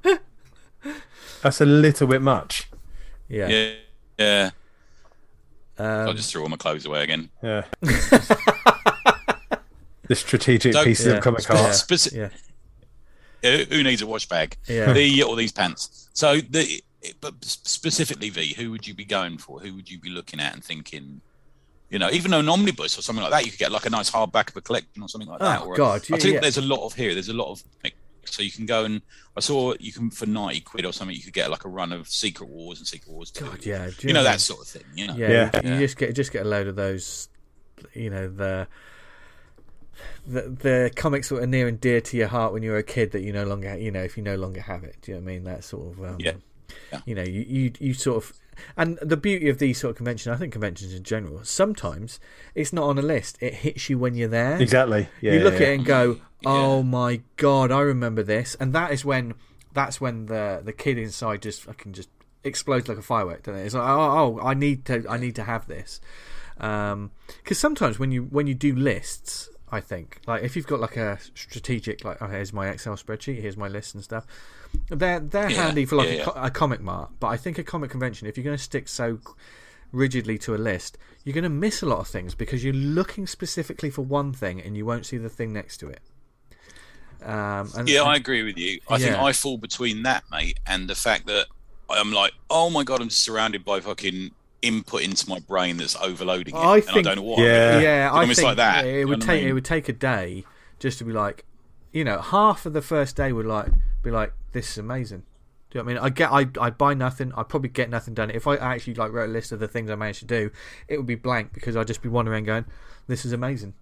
That's a little bit much. yeah. yeah, yeah. So I Um, just threw all my clothes away again. Yeah. the strategic So- pieces Yeah. of comic Yeah. art. Speci- yeah. Who needs a wash bag? Yeah. The or these pants. So the but specifically V, who would you be going for? Who would you be looking at and thinking? You know, even though an omnibus or something like that, you could get like a nice hardback of a collection or something like that. Oh, or God, I yeah, think yeah. there's a lot of here. There's a lot of so you can go and I saw you can for ninety quid or something. You could get like a run of Secret Wars and Secret Wars. 2. God, yeah. Do you know what I that sort of thing. You know, Yeah, Yeah. You, you just get just get a load of those, you know the. The, the comics that are near and dear to your heart when you were a kid that you no longer you know if you no longer have it do you know what I mean that sort of um, Yeah. Yeah. you know you, you you sort of and the beauty of these sort of conventions I think conventions in general sometimes it's not on a list it hits you when you're there Exactly. Yeah. you look yeah, at it and go, "Oh Yeah. my god, I remember this," and that is when that's when the the kid inside just fucking just explodes like a firework, doesn't it? It's like, "Oh, oh I need to, I need to have this," um, because sometimes when you when you do lists, I think like if you've got like a strategic, like, "Oh, here's my Excel spreadsheet, here's my list and stuff." They're they're Yeah, handy for like yeah, a, yeah. co- a comic mart, but I think a comic convention, if you're going to stick so rigidly to a list, you're going to miss a lot of things because you're looking specifically for one thing and you won't see the thing next to it. Um, and, Yeah, I agree with you. I think I fall between that, mate, and the fact that I'm like, oh my god, I'm just surrounded by fucking input into my brain that's overloading it, I and think- I don't know what. Yeah. Yeah, I Almost think like that. it you would know what I take it would take a day just to be like, you know, half of the first day would like be like, this is amazing. Do you know what I mean? I get, I, I buy nothing. I probably get nothing done. If I actually like wrote a list of the things I managed to do, it would be blank because I'd just be wandering going, this is amazing.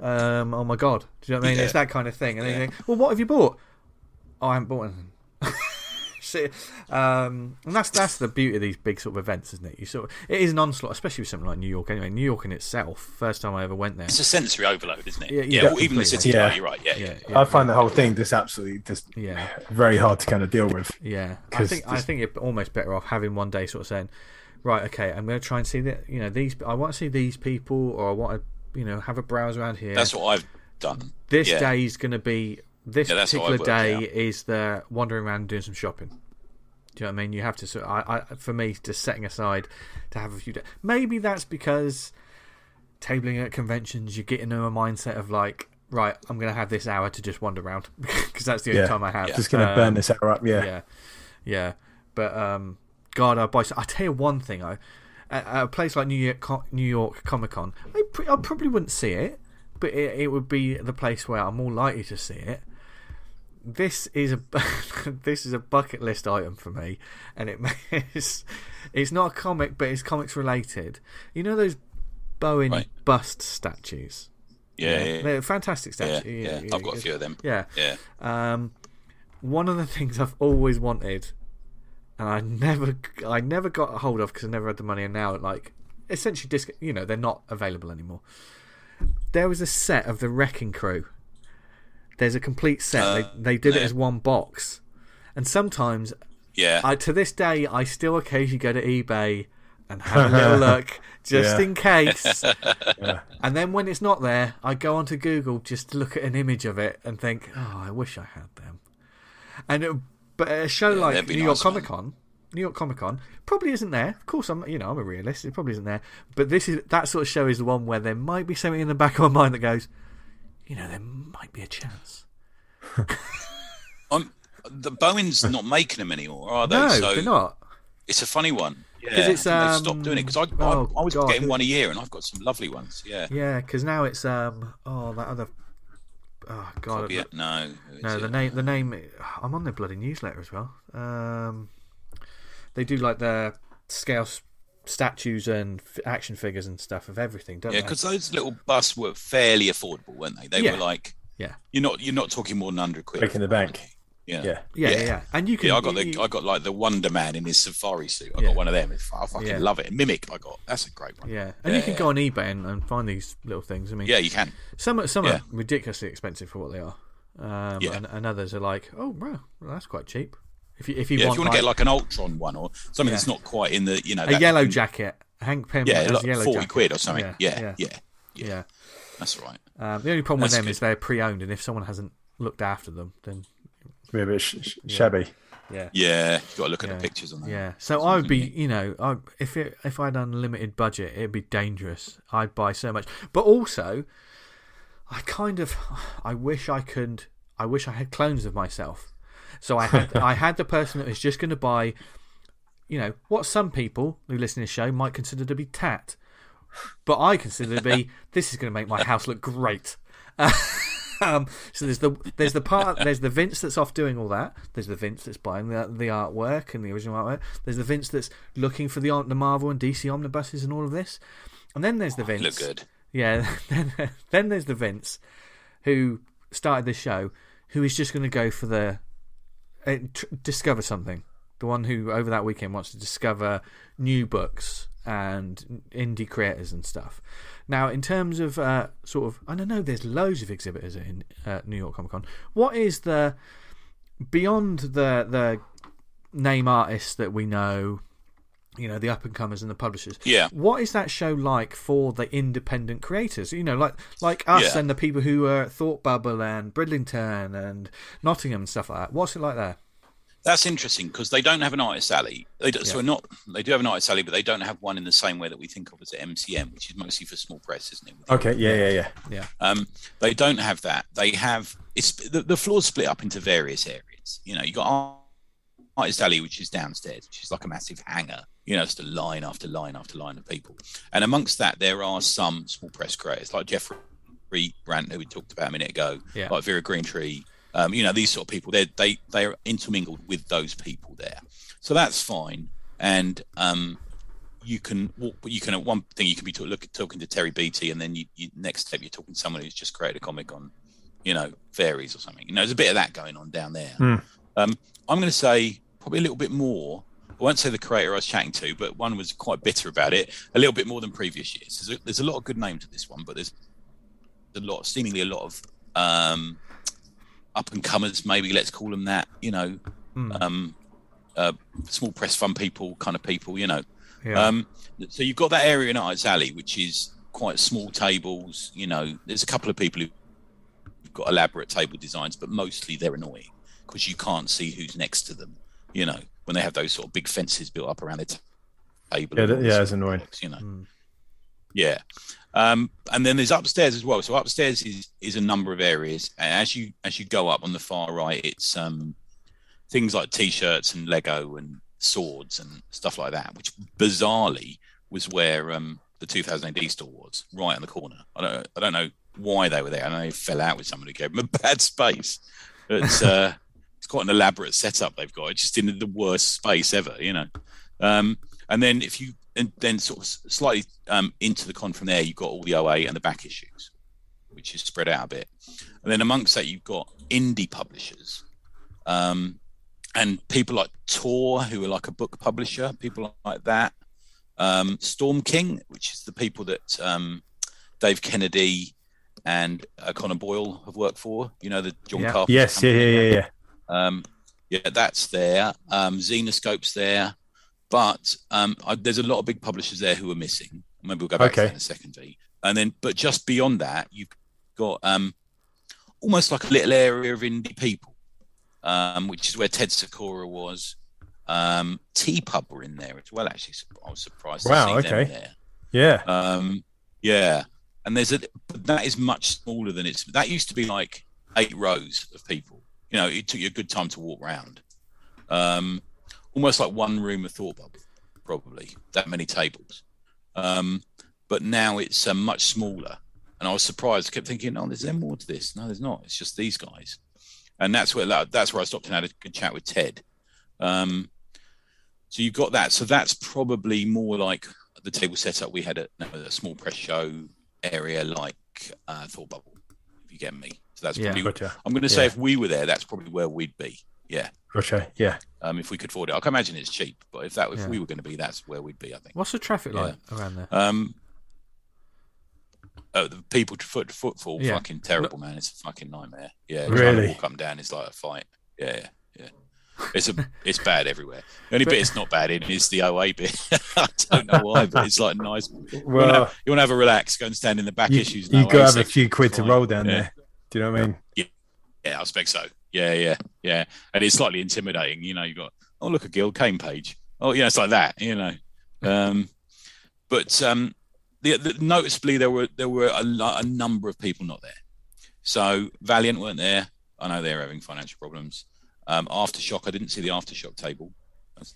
Um, oh my god, do you know what I mean? Yeah. It's that kind of thing. And then you think, well, what have you bought? Oh, I haven't bought anything. See, um, and that's that's the beauty of these big sort of events, isn't it? You sort of, it is an onslaught, especially with something like New York. Anyway, New York in itself, first time I ever went there. It's a sensory overload, isn't it? Yeah, Yeah, yeah, well, even the city. Yeah. Yeah. You're right. Yeah, Yeah, yeah. yeah, I find the whole thing just absolutely just yeah, very hard to kind of deal with. yeah. I 'Cause think I think you're almost better off having one day sort of saying, right, okay, I'm going to try and see that you know these. I want to see these people, or I want to you know have a browse around here. That's what I've done. this yeah. day is going to be this Yeah, particular I day worked out. is the wandering around and doing some shopping. Do you know what I mean? You have to. Sort of, I, I, for me, just setting aside to have a few days. Maybe that's because tabling at conventions, you get into a mindset of like, right, I'm going to have this hour to just wander around because that's the only Yeah. time I have. Just going to Um, burn this hour up. Yeah. yeah, yeah. But um, God, I buy. I tell you one thing, I at, at a place like New York, New York Comic Con, I, pre- I probably wouldn't see it, but it, it would be the place where I'm more likely to see it. This is a this is a bucket list item for me, and it is it's not a comic, but it's comics related. You know those Bowen Right. bust statues. Yeah, yeah, yeah. They're fantastic yeah, statues. yeah. I've got a few of them. Yeah, Yeah, um, one of the things I've always wanted, and I never, I never got a hold of because I never had the money, and now like essentially disc, you know, they're not available anymore. There was a set of the Wrecking Crew. There's a complete set. Uh, they they did it as one box, and sometimes Yeah. I, to this day, I still occasionally go to eBay and have a little look just Yeah. in case. Yeah. And then when it's not there, I go onto Google just to look at an image of it and think, oh, I wish I had them. And it, but a show Yeah, like New York nice, man. Comic Con, New York Comic Con probably isn't there. Of course, I'm you know I'm a realist. It probably isn't there. But this is that sort of show is the one where there might be something in the back of my mind that goes, you know, there might be a chance. I'm, the Bowen's not making them anymore, are they? No, so they're not. it's a funny one. Yeah, 'Cause it's, I think they've um, stopped doing it because I, oh, I, I was God, getting who- one a year, and I've got some lovely ones. Yeah. Yeah, because now it's um oh that other oh god Copy it? No. No, the it? name. The name. I'm on their bloody newsletter as well. Um, they do like their scale s- statues and f- action figures and stuff of everything, don't they? Yeah, because those little busts were fairly affordable, weren't they? They Yeah. were like Yeah. you're not you're not talking more than hundred quid. Breaking the bank. Yeah. Yeah. yeah, yeah, yeah. yeah. And you can. Yeah, I got the I got like the Wonder Man in his safari suit. I Yeah. got one of them. I fucking Yeah. love it. Mimic, I got. That's a great one. yeah, and you can go on eBay and, and find these little things. I mean, Yeah, you can. some are- some Yeah. are ridiculously expensive for what they are, um, Yeah. and, and others are like, oh, wow, well, that's quite cheap. If you if you Yeah, want, if you want to get like an Ultron one or something Yeah. that's not quite in the you know a that- yellow jacket, Hank Pym Yeah, has like yellow forty jacket. quid or something. Yeah, Yeah, yeah. yeah, yeah. yeah. That's right. Um, the only problem with them good. is they're pre-owned, and if someone hasn't looked after them, then We're a bit sh- sh- shabby. yeah, Yeah, You've got to look at Yeah. the pictures on that. yeah. So I would be, you know, I, if it, if I had unlimited budget, it'd be dangerous. I'd buy so much, but also, I kind of, I wish I could, I wish I had clones of myself. So I had, I had the person that was just going to buy, you know, what some people who listen to this show might consider to be tat, but I consider to be this is going to make my house look great. Um, so there's the there's the part there's the Vince that's off doing all that. There's the Vince that's buying the the artwork and the original artwork. There's the Vince that's looking for the the Marvel and DC omnibuses and all of this. And then there's the Vince. Look good. Yeah. Then then there's the Vince who started the show, who is just going to go for the uh, discover something. The one who over that weekend wants to discover new books and indie creators and stuff. Now, in terms of uh, sort of, I don't know, there's loads of exhibitors in uh, New York Comic Con. What is the beyond the the name artists that we know? You know, the up and comers and the publishers. Yeah. What is that show like for the independent creators? You know, like like us Yeah. and the people who are at Thought Bubble and Bridlington and Nottingham and stuff like that. What's it like there? That's interesting because they don't have an artist alley. They do, so not they do have an artist alley, but they don't have one in the same way that we think of as at MCM, which is mostly for small press, isn't it? Okay. Yeah. Yeah. Yeah. Yeah. Um, they don't have that. They have it's the, the floor's split up into various areas. You know, you got Art- artist alley, which is downstairs, which is like a massive hangar. You know, it's a line after line after line of people, and amongst that there are some small press creators like Jeffrey Brandt, who we talked about a minute ago, Yeah. like Vera Greentea. Um, you know, these sort of people. They they they are intermingled with those people there, so that's fine. And um, you can walk, you can one thing you can be talk, look, talking to Terry Beatty, and then you, you next step you're talking to someone who's just created a comic on, you know, fairies or something. You know, there's a bit of that going on down there. Hmm. Um, I'm going to say probably a little bit more. I won't say the creator I was chatting to, but one was quite bitter about it. A little bit more than previous years. There's a, there's a lot of good names to this one, but there's a lot, seemingly a lot of um, up and comers. Maybe let's call them that. You know, Hmm. um, uh, small press fun people, kind of people. You know, Yeah. um, so you've got that area in Arts Alley, which is quite small tables. You know, there's a couple of people who've got elaborate table designs, but mostly they're annoying because you can't see who's next to them. You know, when they have those sort of big fences built up around the ta- table. Yeah. that- Yeah. It's annoying. bollocks, You know, Hmm. yeah. Um, and then there's upstairs as well. So upstairs is is a number of areas. And as you as you go up on the far right, it's um, things like t-shirts and Lego and swords and stuff like that, which bizarrely was where um, the 2000 AD store was, right on the corner. I don't I don't know why they were there. I know they fell out with someone who gave them a bad space. It's uh, it's quite an elaborate setup they've got. It's just in the worst space ever, you know. Um, and then if you and then sort of slightly um, into the con from there, you've got all the OA and the back issues, which is spread out a bit. And then amongst that, you've got indie publishers. Um, and people like Tor, who are like a book publisher, people like that. Um, Storm King, which is the people that um, Dave Kennedy and uh, Connor Boyle have worked for. You know the John Yeah. Carpenter. Yes, yeah, yeah, yeah, yeah. Um, yeah, that's there. Um, Zenescope's there, but um, I, there's a lot of big publishers there who are missing. Maybe we'll go back to that in a second. And then, but just beyond that, you've got um, almost like a little area of indie people, um, which is where Ted Sikora was. Um, T Pub were in there as well. Actually, I was surprised. Wow, To see them okay. there. Yeah. Um, yeah, and there's a that is much smaller than it's. That used to be like eight rows of people. You know, it took you a good time to walk around. Um, almost like one room of thought bubble, probably that many tables. Um, but now it's uh, much smaller, and I was surprised. I kept thinking, "Oh, there's there more to this?" No, there's not. It's just these guys, and that's where that's where I stopped and had a good chat with Ted. Um, so you've got that. So that's probably more like the table setup we had at a small press show area like uh, Thought Bubble, if you get me. So that's Yeah. probably. Gotcha. I'm going to say Yeah. if we were there, that's probably where we'd be. Yeah, Gotcha. Yeah. um, if we could afford it. I can imagine it's cheap, but if that if Yeah. we were going to be, that's where we'd be. I think. What's the traffic Yeah. like around there? Um, oh, the people to foot footfall, Yeah. fucking terrible, man. It's a fucking nightmare. Yeah, Really? trying to walk up and down is like a fight. Yeah, yeah, yeah. It's a it's bad everywhere. The only But- bit it's not bad in is the OA bit. I don't know why, but it's like nice. You want to Well, have, you wanna have a relax, go and stand in the back you, issues. you no got to have a few quid to roll down Yeah. there. You know what I mean? Yeah, yeah I expect so. Yeah, yeah, yeah. And it's slightly intimidating. You know, you got oh look a Gil Kane page. Oh yeah, it's like that. You know, um, but um, the, the, noticeably there were there were a, a number of people not there. So Valiant weren't there. I know they're having financial problems. Um, Aftershock, I didn't see the Aftershock table.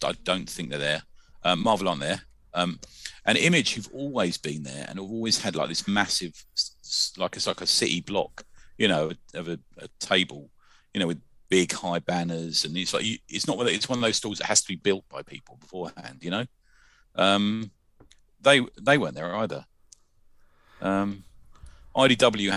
I don't think they're there. Um, Marvel aren't there. Um, and Image, who've always been there and have always had like this massive, like it's like a city block, you know, of a, a table, you know, with big high banners, and it's like you, it's not it's one of those stalls that has to be built by people beforehand, you know. Um, they they weren't there either. Um, IDW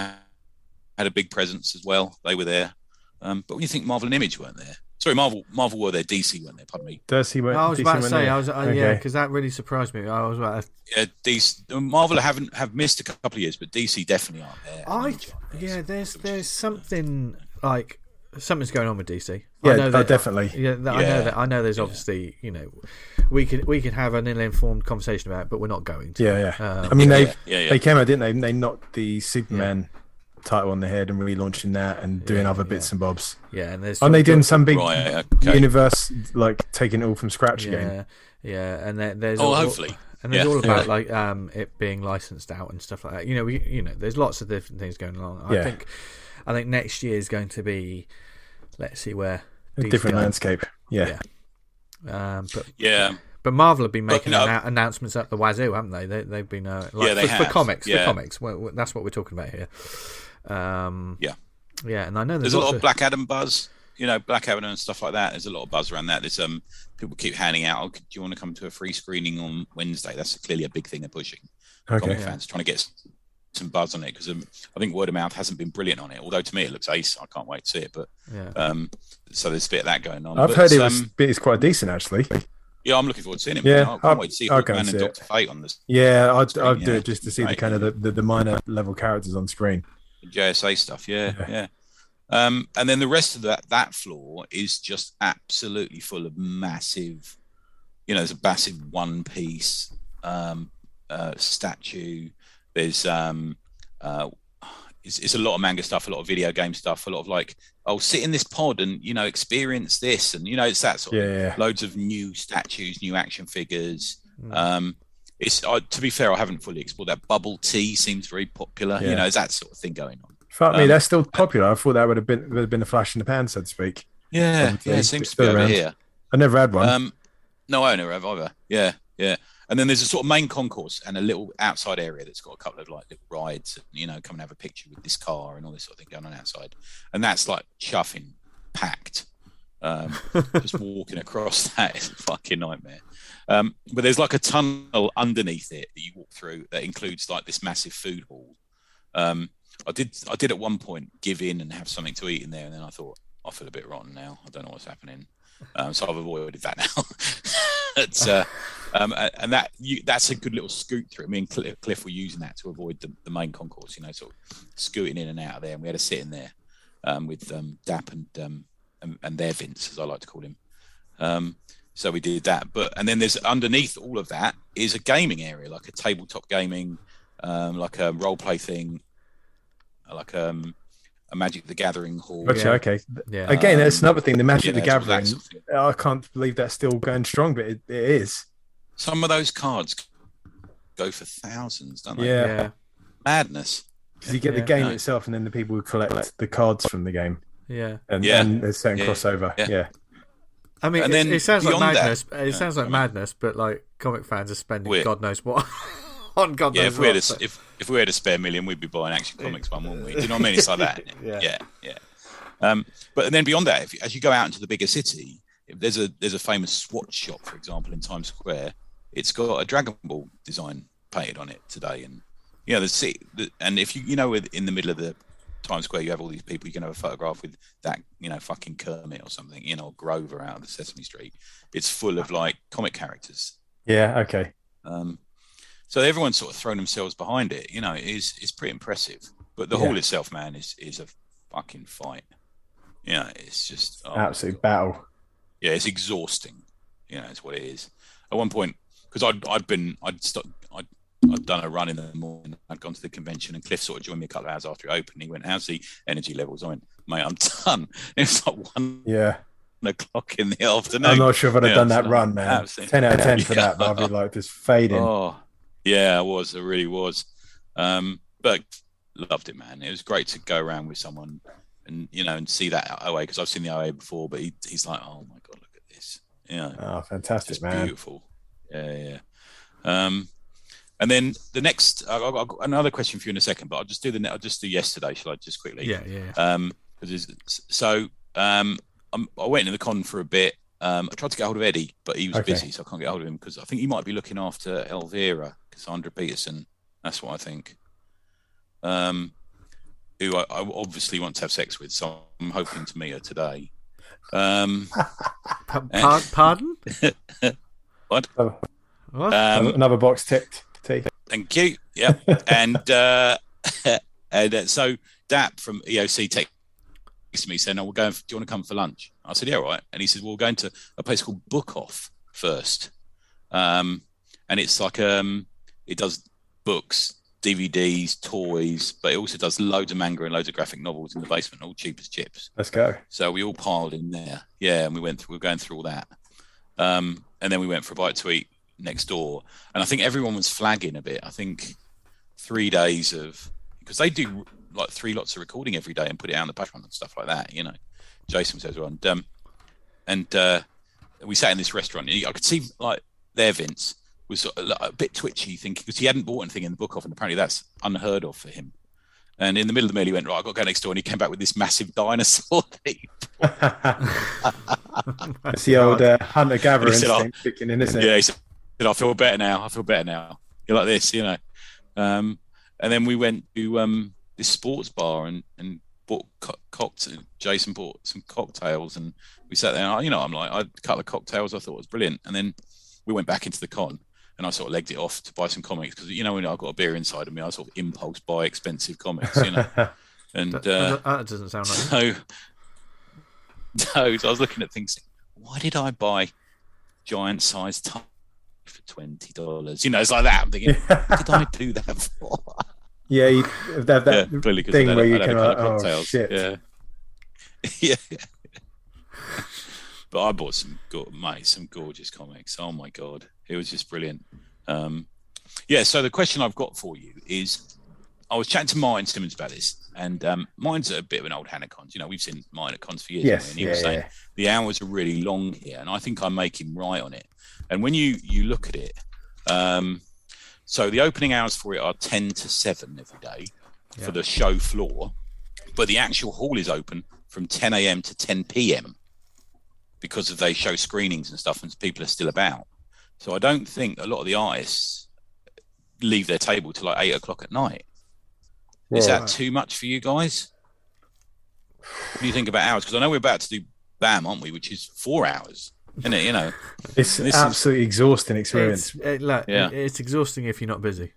had a big presence as well. They were there. Um, but when you think Marvel and Image weren't there, sorry, Marvel Marvel were there. DC weren't there. Pardon me. Does he? I was about to say, I was, uh, yeah, because that really surprised me. I was about to Yeah, DC, Marvel haven't have missed a couple of years, but DC definitely aren't there. I aren't yeah, there's there's something like something's going on with DC. Yeah, I know oh, that, definitely. Yeah, that, I know that. I know there's obviously you know we could we could have an ill-informed conversation about it, but we're not going to. Yeah, yeah. Um, I mean, they Yeah, yeah, yeah. they came out, didn't they? They knocked the Superman title on the head and relaunching that and doing Yeah, other bits and bobs. Yeah, and there's Aren't they doing some big Right, okay. universe, like taking it all from scratch Yeah, again? yeah, and there, there's Oh, all, hopefully. and there's Yeah. all about Yeah. like um it being licensed out and stuff like that. You know, we you know, there's lots of different things going along. I Yeah. think I think next year is going to be let's see where A different go. landscape. Yeah. Yeah. Um, but Yeah, but Marvel have been But, making no. annou- announcements at the wazoo, haven't they? they they've been uh, like, Yeah, they for, for have. comics. For comics, well, well, that's what we're talking about here. Um, Yeah. yeah, and I know there's, there's a lot of Black Adam buzz. You know, Black Adam and stuff like that. There's a lot of buzz around that. There's um people keep handing out. Oh, do you want to come to a free screening on Wednesday? That's clearly a big thing they're pushing. Okay. Comic fans trying to get some buzz on it because um, I think word of mouth hasn't been brilliant on it. Although to me it looks ace. I can't wait to see it. But yeah. um, so there's a bit of that going on. I've But, heard it was um, it's quite decent actually. yeah, I'm looking forward to seeing it. Yeah, man. I can't I'll- wait to see Hawkman and and see it. Doctor Fate on this Yeah, I'd, I'd do it just to see the kind of the, the, the minor level characters on screen. JSA stuff. Yeah, Yeah. yeah. Um, and then the rest of that that floor is just absolutely full of massive, you know, there's a massive one piece um, uh, statue. There's um, uh, it's, it's a lot of manga stuff, a lot of video game stuff, a lot of like, oh, sit in this pod and you know experience this, and you know, it's that sort of Yeah, yeah. loads of new statues, new action figures. Mm. Um, it's to be fair, I haven't fully explored that. Bubble tea seems very popular. Yeah. You know, there's that sort of thing going on. Fuck me, Um, that's still popular. I thought that would have been would have been a flash in the pan, so to speak. Yeah, yeah, it it's seems to be over around. here. I never had one. Um, no, I never have either. Yeah, yeah. And then there's a sort of main concourse and a little outside area that's got a couple of like little rides, and, you know, come and have a picture with this car and all this sort of thing going on outside. And that's like chuffing, packed. Um, just walking across that is a fucking nightmare. Um, but there's like a tunnel underneath it that you walk through that includes like this massive food hall. Um, I did, I did at one point give in and have something to eat in there, and then I thought I feel a bit rotten now. I don't know what's happening. um, so I've avoided that now. it's, uh, um, and that you, that's a good little scoot through. Me and Cliff, Cliff were using that to avoid the, the, main concourse, you know, sort of scooting in and out of there. And we had to sit in there um, with um, Dap and, um, and, and their Vince, as I like to call him. Um, so we did that. But and then there's underneath all of that is a gaming area, like a tabletop gaming, um, like a role play thing, like um, a Magic the Gathering hall. Gotcha, Yeah. okay. Yeah. Again, that's another thing. The Magic Yeah, the it's all that Gathering. sort of. I can't believe that's still going strong, but it, it is. Some of those cards go for thousands, don't they? Yeah. yeah. Madness. Because you get the game No. itself, and then the people who collect the cards from the game, Yeah. and, Yeah. and there's certain Yeah. crossover. Yeah. I mean, And it, then it sounds like beyond that- madness. it sounds like I mean- madness, but like comic fans are spending We're- God knows what on God Yeah, knows if we had what. a, but- if if we had a spare million, we'd be buying Action Comics one, wouldn't we? Do you know what I mean? It's like that. Yeah. yeah, yeah. Um, but then beyond that, if, as you go out into the bigger city, if there's a there's a famous Swatch shop, for example, in Times Square. It's got a Dragon Ball design painted on it today, and you know the city. The, and if you you know with- in the middle of the Times Square, you have all these people. You can have a photograph with that, you know, fucking Kermit or something, you know, Grover out of the Sesame Street. It's full of like comic characters. Yeah. Okay. Um, so everyone's sort of thrown themselves behind it. You know, it is it's pretty impressive. But the Yeah. hall itself, man, is is a fucking fight. You know, it's just oh, Absolute battle. yeah, it's exhausting. You know, it's what it is. At one point, because I'd I'd been I'd st- I'd done a run in the morning. I'd gone to the convention, and Cliff sort of joined me a couple of hours after it opened. He went, "How's the energy levels?" I went, "Mate, I'm done." It was like one Yeah. o'clock in the afternoon. I'm not sure if I'd have Yeah, done that run, man. absolutely. 10 out of 10 for Yeah. that, but I'd be like just fading. Oh, yeah, I was. I really was. Um, but loved it, man. It was great to go around with someone and you know and see that OA because I've seen the OA before, but he, he's like, oh my god, look at this. Yeah, Oh, fantastic, man. beautiful. Yeah, yeah. Um, and then the next, I've got- another question for you in a second, but I'll just do the I'll just do yesterday. Shall I just quickly? yeah, yeah, yeah. Um, 'cause it's- so um, I'm, I went in the con for a bit. Um, I tried to get hold of Eddie, but he was Okay. busy, so I can't get hold of him because I think he might be looking after Elvira, Cassandra Peterson. That's what I think. Um, who I, I obviously want to have sex with, so I'm hoping to meet her today. Um, Pa- par- pardon? What? Oh, What? um, Another box ticked. T. Thank you. Yeah. and uh, and uh, so Dap from EOC texted me saying, "Oh, we're going. Do you want to come for lunch?" I said, "Yeah, all right." And he said, "Well, we're going to a place called Book Off first, um, and it's like um, it does books, DVDs, toys, but it also does loads of manga and loads of graphic novels in the basement, all cheap as chips." Let's go. So we all piled in there. Yeah, and we went through, we were going through all that. Um, and then we went for a bite to eat next door. And I think everyone was flagging a bit. I think three days of, because they do like three lots of recording every day and put it out on the Patreon and stuff like that, you know. Jason says, well, and, um, and uh, we sat in this restaurant. And I could see like there, Vince was a bit twitchy, thinking because he hadn't bought anything in the book off, and apparently that's unheard of for him. And in the middle of the meal, he went, Right, I've got to go next door. And he came back with this massive dinosaur it's the old uh, hunter gatherer He said, "Oh, kicking in, isn't it? Yeah, he said, I feel better now. I feel better now. You're like this, you know. Um, and then we went to um, this sports bar and, and bought co- cocktail. Jason bought some cocktails and we sat there. And I, you know, I'm like, I had a couple of cocktails I thought was brilliant. And then we went back into the con and I sort of legged it off to buy some comics because, you know, when I've got a beer inside of me, I sort of impulse buy expensive comics, you know. And that, uh, that- doesn't sound right. so, so I was looking at things. Why did I buy giant sized twenty dollars? You know, it's like that. I'm thinking, what did I do that for? yeah, you have that, yeah, that clearly thing where you can, like, oh, cocktails. shit. Yeah, yeah. but I bought some, go- mate, some gorgeous comics. Oh my god, it was just brilliant. Um, yeah. So the question I've got for you is, I was chatting to Martin Simmonds about this, and um, mine's a bit of an old hand at cons. You know, we've seen mine at cons for years. yes, and he yeah, was saying yeah. the hours are really long here, and I think I make him right on it. And when you you look at it, um, so the opening hours for it are ten to seven every day Yeah. for the show floor, but the actual hall is open from ten a.m. to ten p.m. because of they show screenings and stuff, and people are still about. So I don't think a lot of the artists leave their table till like eight o'clock at night. Is that too much for you guys? What do you think about hours? Because I know we're about to do BAM, aren't we? Which is four hours, isn't it? You know, it's This is- absolutely exhausting experience. It's, it, look, Yeah. it's exhausting if you're not busy.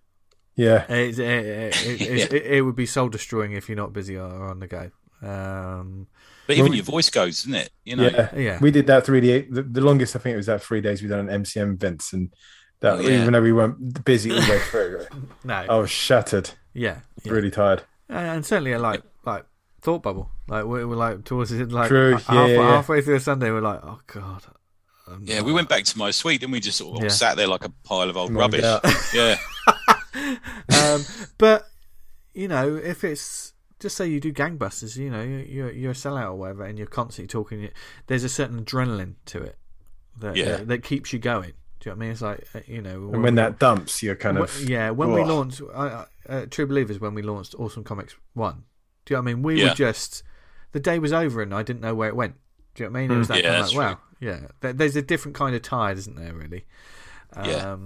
yeah, It, it, it, it, it, it would be soul destroying if you're not busy or on the go. Um, but even Well, your voice goes, isn't it? You know, yeah, yeah. We did that three day. The, the longest I think it was that three days we done an MCM events, and that Oh, yeah. even though we weren't busy all the way through, no, I was shattered, yeah, yeah. really tired. and, and certainly a, like like thought bubble. Like we were like towards the like True, half, yeah, yeah, yeah. halfway through the Sunday, we're like, oh god. Um, Yeah, we went back to my suite, and we just sort of Yeah. sat there like a pile of old Mugged rubbish. out. Yeah, um, but you know, if it's just say you do gangbusters, you know, you're you're, you're a sellout or whatever, and you're constantly talking. There's a certain adrenaline to it that Yeah. that, that keeps you going. Do you know what I mean? It's like uh, you know, And when that dumps, you're kind of Wh- yeah, when we launched uh, uh, True Believers, when we launched Awesome Comics One, do you know what I mean? We Yeah. were just the day was over and I didn't know where it went. Do you know what I mean? It was Mm. that Yeah, kind of that's like, wow, yeah. There's a different kind of tide, isn't there? Really? Yeah.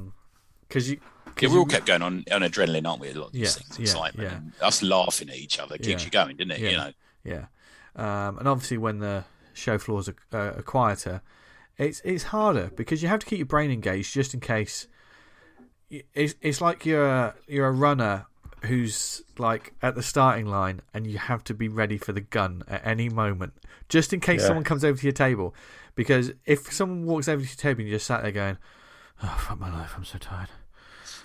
Because you, yeah, 'cause we all kept going on on adrenaline, aren't we? A lot of these Yeah, things, excitement, yeah. and us laughing at each other keeps Yeah. you going, didn't it? Yeah. You know, Yeah, um, and obviously when the show floors are, uh, are quieter, it's it's harder because you have to keep your brain engaged just in case. It's it's like you're a, you're a runner who's like at the starting line and you have to be ready for the gun at any moment just in case Yeah. someone comes over to your table because if someone walks over to your table and you just sat there going oh fuck my life i'm so tired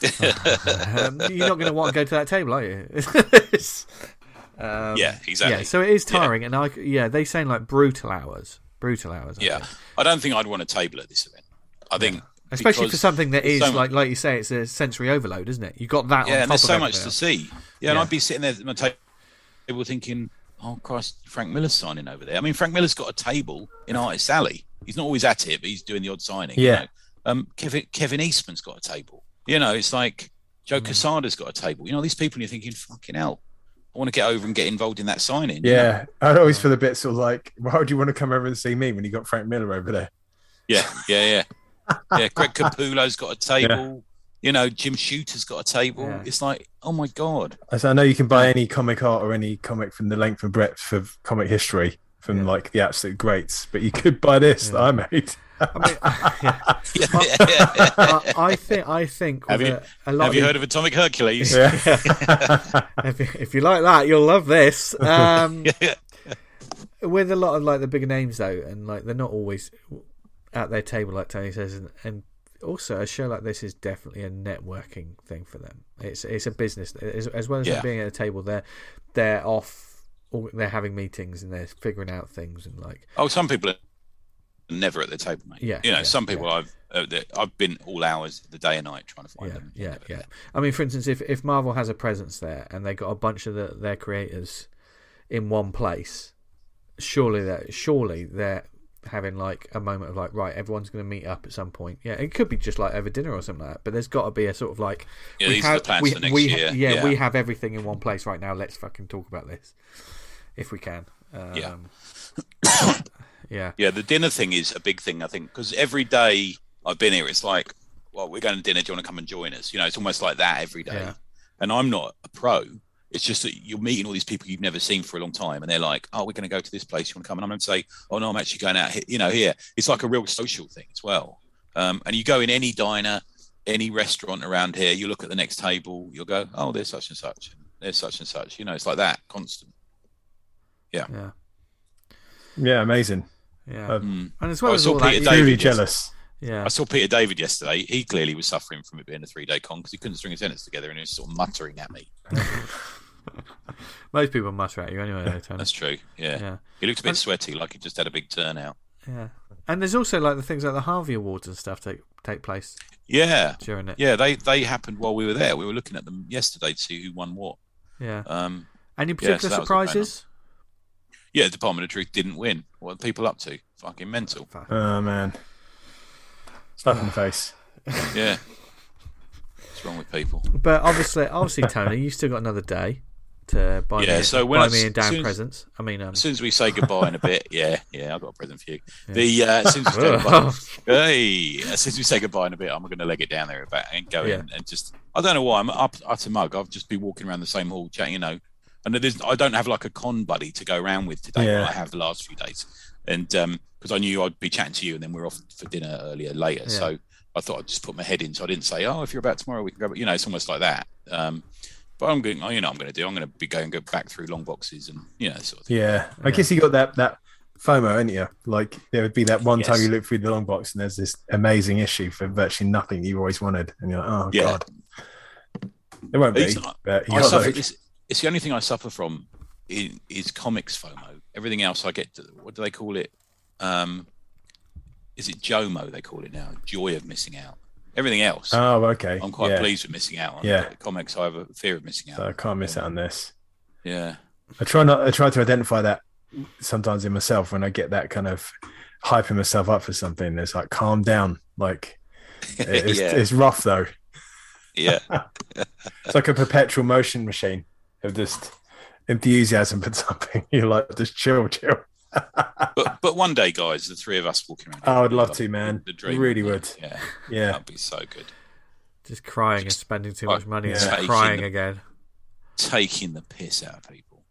um, you're not going to want to go to that table are you um, yeah, exactly. yeah, so it is Yeah. tiring, and I yeah they saying like brutal hours, brutal hours. I Yeah, think. I don't think I'd want a table at this event. I think, especially for something that is so like like you say, it's a sensory overload, isn't it? You got that. yeah, on and there's so much everything to see. Yeah, and I'd be sitting there at my table thinking, "Oh Christ, Frank Miller's signing over there." I mean, Frank Miller's got a table in Artist Alley. He's not always at it, but he's doing the odd signing. you Yeah. know. Um, Kevin Kevin Eastman's got a table. You know, it's like Joe Mm. Casada's got a table. You know, these people, and you're thinking, "Fucking hell." I want to get over and get involved in that signing. you know? yeah. I'd always feel uh, a bit sort of like, why would you want to come over and see me when you got Frank Miller over there? Yeah, yeah, yeah. yeah, Greg Capullo's got a table. You know, Jim Shooter's got a table. Yeah. It's like, oh my god. As I know you can buy any comic art or any comic from the length and breadth of comic history from Yeah. like the absolute greats, but you could buy this that I made. I mean, yeah. Yeah, yeah, yeah. I, I think I think Have you- a, a lot. Have you of, heard of Atomic Hercules? Yeah. if, you- if you like that, you'll love this. Um, with a lot of like the bigger names though, and like they're not always at their table, like Tony says, and, and also a show like this is definitely a networking thing for them. It's it's a business as, as well as Yeah. being at a table. They're they're off, they're having meetings and they're figuring out things and like Oh, some people are never at the table, mate. Yeah, You know, yeah, some people yeah. I've uh, I've been all hours the day and night trying to find yeah, them. yeah, yeah. I mean, for instance, if if Marvel has a presence there and they got a bunch of the, their creators in one place, surely that surely they're having like a moment of like, right, everyone's going to meet up at some point. Yeah, it could be just like over dinner or something like that. But there's got to be a sort of like, Yeah, we have we, for we, year. Yeah, Yeah. we have everything in one place right now. Let's fucking talk about this if we can. Um, Yeah. Yeah. Yeah, the dinner thing is a big thing, I think, because every day I've been here, it's like, well, we're going to dinner. Do you want to come and join us? You know, it's almost like that every day. Yeah. And I'm not a pro. It's just that you're meeting all these people you've never seen for a long time, and they're like, "Oh, we're going to go to this place. You want to come?" And I'm going to say, "Oh no, I'm actually going out here." You know, here it's like a real social thing as well. Um, and you go in any diner, any restaurant around here, you look at the next table, you'll go, "Oh, there's such and such, and there's such and such." You know, it's like that, constant. Yeah. Yeah. yeah, amazing. Yeah. Mm. and as well I as all that, Peter you- David Truly jealous. yeah. I saw Peter David yesterday. He clearly was suffering from it being a three day con because he couldn't string a sentence together and he was sort of muttering at me. Most people mutter at you anyway, though, Tony. That's true. Yeah. Yeah. He looked a bit And- sweaty, like he just had a big turnout. Yeah, and there's also like the things like the Harvey Awards and stuff take take place Yeah. during it. Yeah, they they happened while we were there. We were looking at them yesterday to see who won what. Yeah. Um, Any yeah, particular so that was going surprises? Yeah, Department of Truth didn't win. What are people up to? Fucking mental. Oh man, slap in the face. Yeah. What's wrong with people? But obviously, obviously, Tony, you still got another day to buy Yeah, me, so when buy I- me and Dan soon as- presents. I mean, um, As soon as we say goodbye in a bit, yeah, yeah, I've got a present for you. The uh, as soon as we say goodbye, Hey, as soon as we say goodbye in a bit, I'm going to leg it down there about and go Yeah. in and just. I don't know why I'm up utter mug. I've just been walking around the same hall, chatting, you know, and there's I don't have like a con buddy to go around with today. Yeah. I have the last few days. and because I knew I'd be chatting to you, and then we're off for dinner earlier later, Yeah. so I thought I'd just put my head in. So I didn't say, "Oh, if you're about tomorrow, we can go." You know, it's almost like that. Um, but I'm going. Oh, you know, I'm going to do. I'm going to be going go back through long boxes and you know, sort of thing. Yeah, I guess you got that that FOMO, ain't you? Like there would be that one time you look through the long box and there's this amazing issue for virtually nothing you always wanted, and you're like, oh Yeah. god, it won't be. It's- But I got suffer, like- it's, the only thing I suffer from is, is comics FOMO. Everything else I get. To, what do they call it? Um, is it JOMO? They call it now. Joy of missing out. Everything else, oh, okay. I'm quite yeah. pleased with missing out on. Yeah. Comics, I have a fear of missing out. So I can't miss out on this. Yeah, I try not. I try to identify that sometimes in myself when I get that kind of hyping myself up for something. It's like calm down. Like it's, yeah, it's rough though. yeah. It's like a perpetual motion machine of just enthusiasm for something. You're like just chill, chill. but but one day, guys, the three of us walking around. Oh, I would love like to, man. The dream, Really wouldn't would. Yeah, Yeah. that'd be so good. Just crying and spending too much money Yeah. then crying taking again. Taking the piss out of people.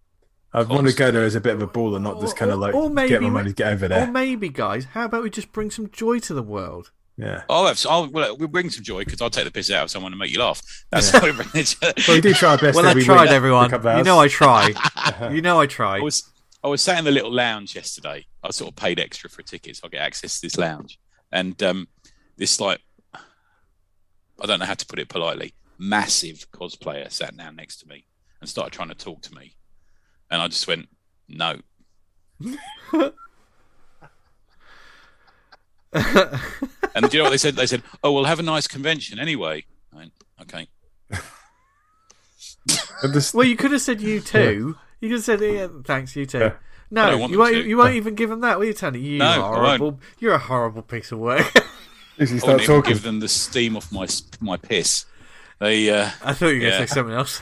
I'd want to go there as a bit of a baller, not just kind of like Or- or maybe get my money, get over there. Or maybe, guys, how about we just bring some joy to the world? Yeah. I'll have. I'll, well, we'll bring some joy because I'll take the piss out of someone and make you laugh. That's how we bring it. Well, we do try our best. Well, I every tried, week, everyone. a couple of You know I try. you know I try. I was I was sat in the little lounge yesterday. I sort of paid extra for a ticket, so I get access to this lounge. And um, this like I don't know how to put it politely, massive cosplayer sat down next to me and started trying to talk to me. And I just went, No. and do you know what they said? They said, Oh, we'll have a nice convention anyway. I went, okay. This- Well, you could have said you too. You could have said, yeah, thanks, you too. Yeah. No, you won't. to. You won't even give them that, will you, Tony? You No, I horrible. You're a horrible piece of work. If you I start wouldn't even talking, give them the steam off my my piss. They uh, I thought you were going to Yeah. say something else.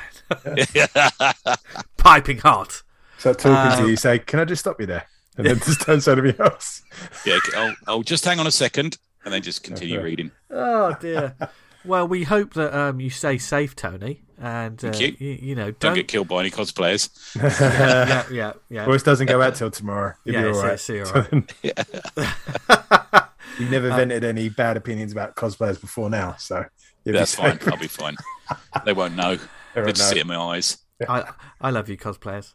Piping hot. start talking to Um, you, say, "Can I just stop you there?" And then just turn to somebody else. Yeah, I'll, I'll just hang on a second and then just continue Okay. reading. Oh dear. well, we hope that um, you stay safe, Tony, and uh, Thank you. you. You know, Don't, don't. get killed by any cosplayers. yeah, yeah, yeah. Voice doesn't go out till tomorrow. You'll Yeah, be all it's- right. it's all right. You've never vented any bad opinions about cosplayers before now, so you'll That's be fine. I'll be fine. They won't know. They They'll just see it in my eyes. I, I love you, cosplayers.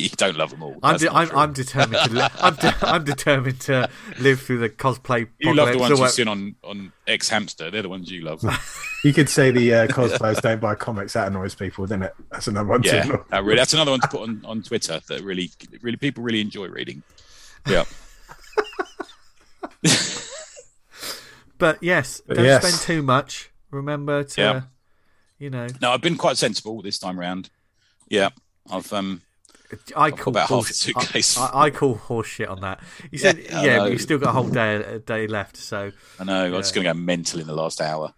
You don't love them all. I'm, de- I'm. I'm determined to. Li- I'm, de- I'm determined to live through the cosplay. you love the ones you've seen on, on X Hamster. They're the ones you love. You could say the uh, cosplayers don't buy comics. That annoys people, didn't it? That's another one. yeah, too. that really, that's another one to put on, on Twitter that really, really people really enjoy reading. Yeah, But yes, But don't yes. spend too much. Remember to, Yeah. you know, no, I've been quite sensible this time round. Yeah, I've um, I call about half a suitcase. I, I, I call horse shit on that. You said, Yeah, yeah, I but know. you still got a whole day a day left. So I know I was going to go mental in the last hour.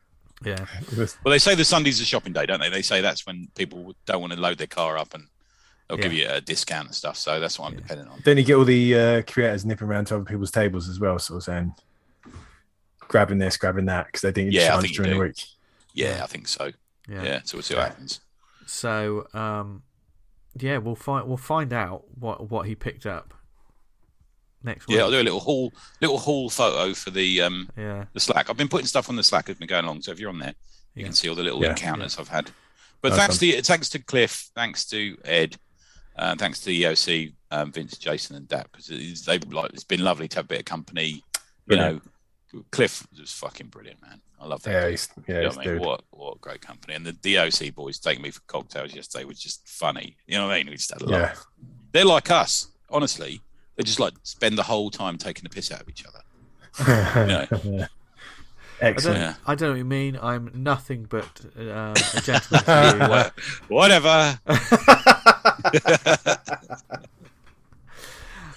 yeah, Well, they say the Sunday's a shopping day, don't they? They say that's when people don't want to load their car up and they'll give you a discount and stuff. So that's what I'm depending on. Then you get all the uh, creators nipping around to other people's tables as well, sort of saying, grabbing this, grabbing that, because they think you Yeah, I just lunch think you during the week. Yeah, I think so. yeah. Yeah, so we'll see what happens. So um, yeah, we'll find we'll find out what what he picked up next week. Yeah, I'll do a little haul, little haul photo for the um yeah, the Slack. I've been putting stuff on the Slack as been going along. So if you're on there, you Yeah. can see all the little Yeah. encounters I've had. But Nice thanks one. to thanks to Cliff, thanks to Ed, uh, thanks to the EOC, um, Vince, Jason, and Dap because it's, they've like it's been lovely to have a bit of company. You Brilliant. know, Cliff was fucking brilliant, man. I love that. Yeah, he's, yeah, You know he's what I mean? dude. What what great company. And the EOC boys taking me for cocktails yesterday was just funny. You know what I mean? We just had a Yeah, laugh. They're like us, honestly. They just like spend the whole time taking the piss out of each other. yeah. I don't, Excellent. Yeah. I don't know what you mean. I'm nothing but uh, a gentleman to you. Wha- Whatever.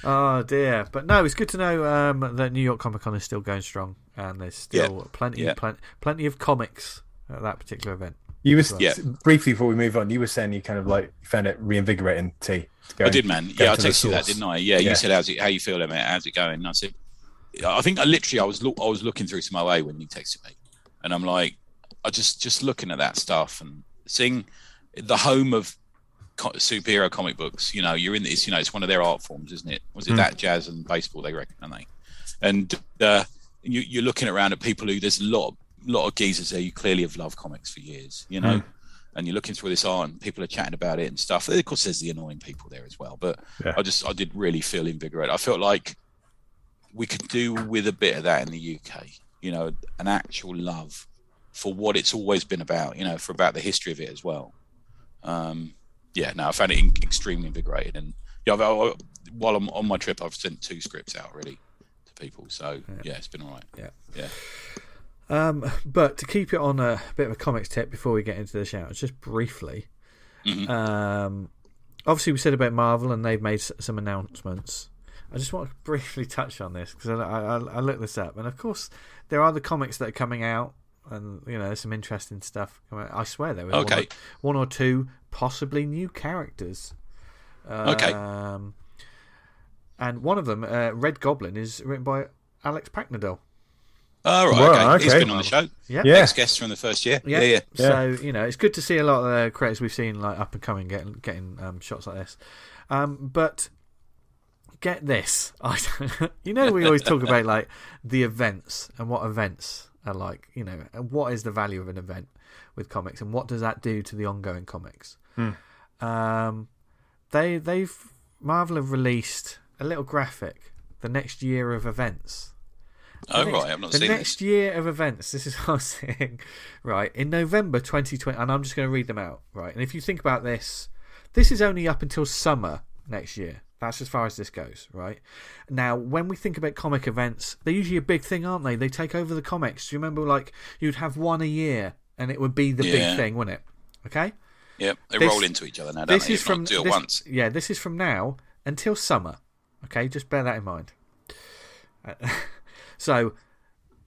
Oh dear, but no, it's good to know um, that New York Comic Con is still going strong, and there's still plenty, Yeah. plenty, plenty of comics at that particular event. You were Yeah. briefly before we move on. You were saying you kind of like found it reinvigorating. T. I did, man. Yeah, I to texted you that, didn't I? Yeah, Yeah. you said, "How's it? How you feeling, mate? How's it going?" And I said, "I think I literally, I was look, I was looking through some OA when you texted me, and I'm like, I just, just looking at that stuff and seeing the home of co- superhero comic books. You know, you're in this. You know, it's one of their art forms, isn't it? Was it Mm. that jazz and baseball? They reckon, aren't they? And uh, you, you're looking around at people who there's a lot, lot of geezers there. You clearly have loved comics for years. You know. Mm. And you're looking through this art, and people are chatting about it and stuff. Of course, there's the annoying people there as well. But Yeah. I just, I did really feel invigorated. I felt like we could do with a bit of that in the UK. You know, an actual love for what it's always been about. You know, for about the history of it as well. Um, yeah, no, I found it in- extremely invigorating. And yeah, I've, I, while I'm on my trip, I've sent two scripts out already to people. So yeah, it's been all right. Yeah. Yeah. Um, but to keep it on a bit of a comics tip before we get into the shout, just briefly. Mhm. Um, obviously, we said about Marvel and they've made some announcements. I just want to briefly touch on this because I, I, I looked this up, and of course, there are the comics that are coming out, and you know, there's some interesting stuff. I swear there was one, or, one or two possibly new characters. Okay. Um, and one of them, uh, Red Goblin, is written by Alex Paknadel. All right. Well, okay. He's okay. been on the show. Yeah. Yeah. Ex guest from the first year. Yeah. Yeah. So you know, it's good to see a lot of the creators we've seen like up and coming getting getting um, shots like this. Um, but get this, I don't, you know, we always talk about like the events and what events are like. You know, and what is the value of an event with comics, and what does that do to the ongoing comics? Um, they they've Marvel have released a little graphic, the next year of events. Oh, next- right. I've not the seen the next year of events. This is what I'm saying. Right in November 2020, and I'm just going to read them out. Right, and if you think about this, this is only up until summer next year. That's as far as this goes. Right now, when we think about comic events, they're usually a big thing, aren't they? They take over the comics. Do you remember, like you'd have one a year, and it would be the big thing, wouldn't it? Okay. Yeah. They This- roll into each other now, don't This they? is from do it this- once. Yeah, this is from now until summer. Okay, just bear that in mind. Uh, so,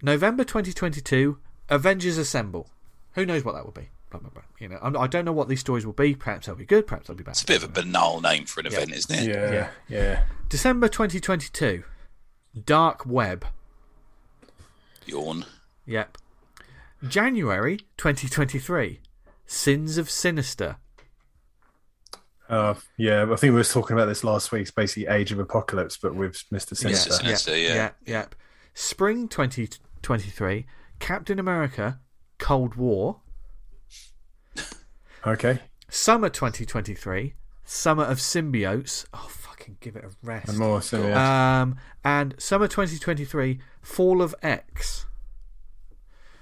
November 2022, Avengers Assemble. Who knows what that will be? Blah, blah, blah. You know, I'm, I don't know what these stories will be. Perhaps they'll be good. Perhaps they'll be bad. It's a bit of a banal name for an event, isn't it? Yeah, Yeah. yeah. December 2022, Dark Web. Yawn. Yep. January 2023, Sins of Sinister. Uh, yeah, I think we were talking about this last week. It's basically Age of Apocalypse, but with Mister Sinister. Sinister. Sinister, yeah. yeah, yeah. Spring 2023, Captain America, Cold War. Okay, Summer 2023, Summer of Symbiotes. Oh, fucking give it a rest. and more. So, yeah. Um, and Summer 2023, Fall of X.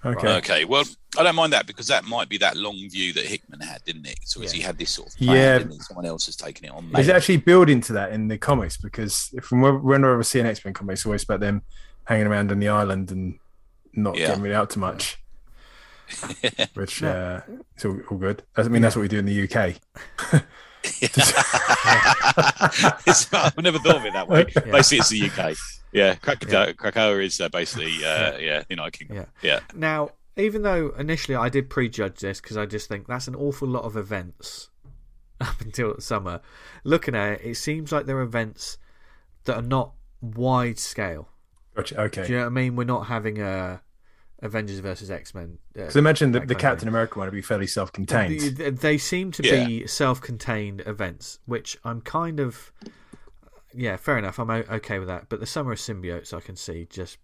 okay. Okay. Well, I don't mind that because that might be that long view that Hickman had, didn't it? So Yeah. he had this sort of plan, Yeah. didn't someone else has taken it on. Is maybe. it actually building to that in the comics? Because from where- whenever I see an X Men comic, it's always about them hanging around on the island and not Yeah. getting really out too much. Which Yeah. uh, it's all, all good. I mean, that's what we do in the UK. It's- I've never thought of it that way. Yeah. Basically, it's the UK. Yeah, Krakoa, Krakoa is uh, basically uh, yeah, the United Kingdom. Yeah. Yeah. Now, even though initially I did prejudge this because I just think that's an awful lot of events up until summer, looking at it, it seems like there are events that are not wide scale. Gotcha. Okay. Do you know what I mean? We're not having a Avengers versus X Men. Uh, Because imagine the, the Captain America one would be fairly self-contained. They, they seem to be self-contained events, which I'm kind of yeah, fair enough. I'm okay with that. But the Summer of Symbiotes, I can see just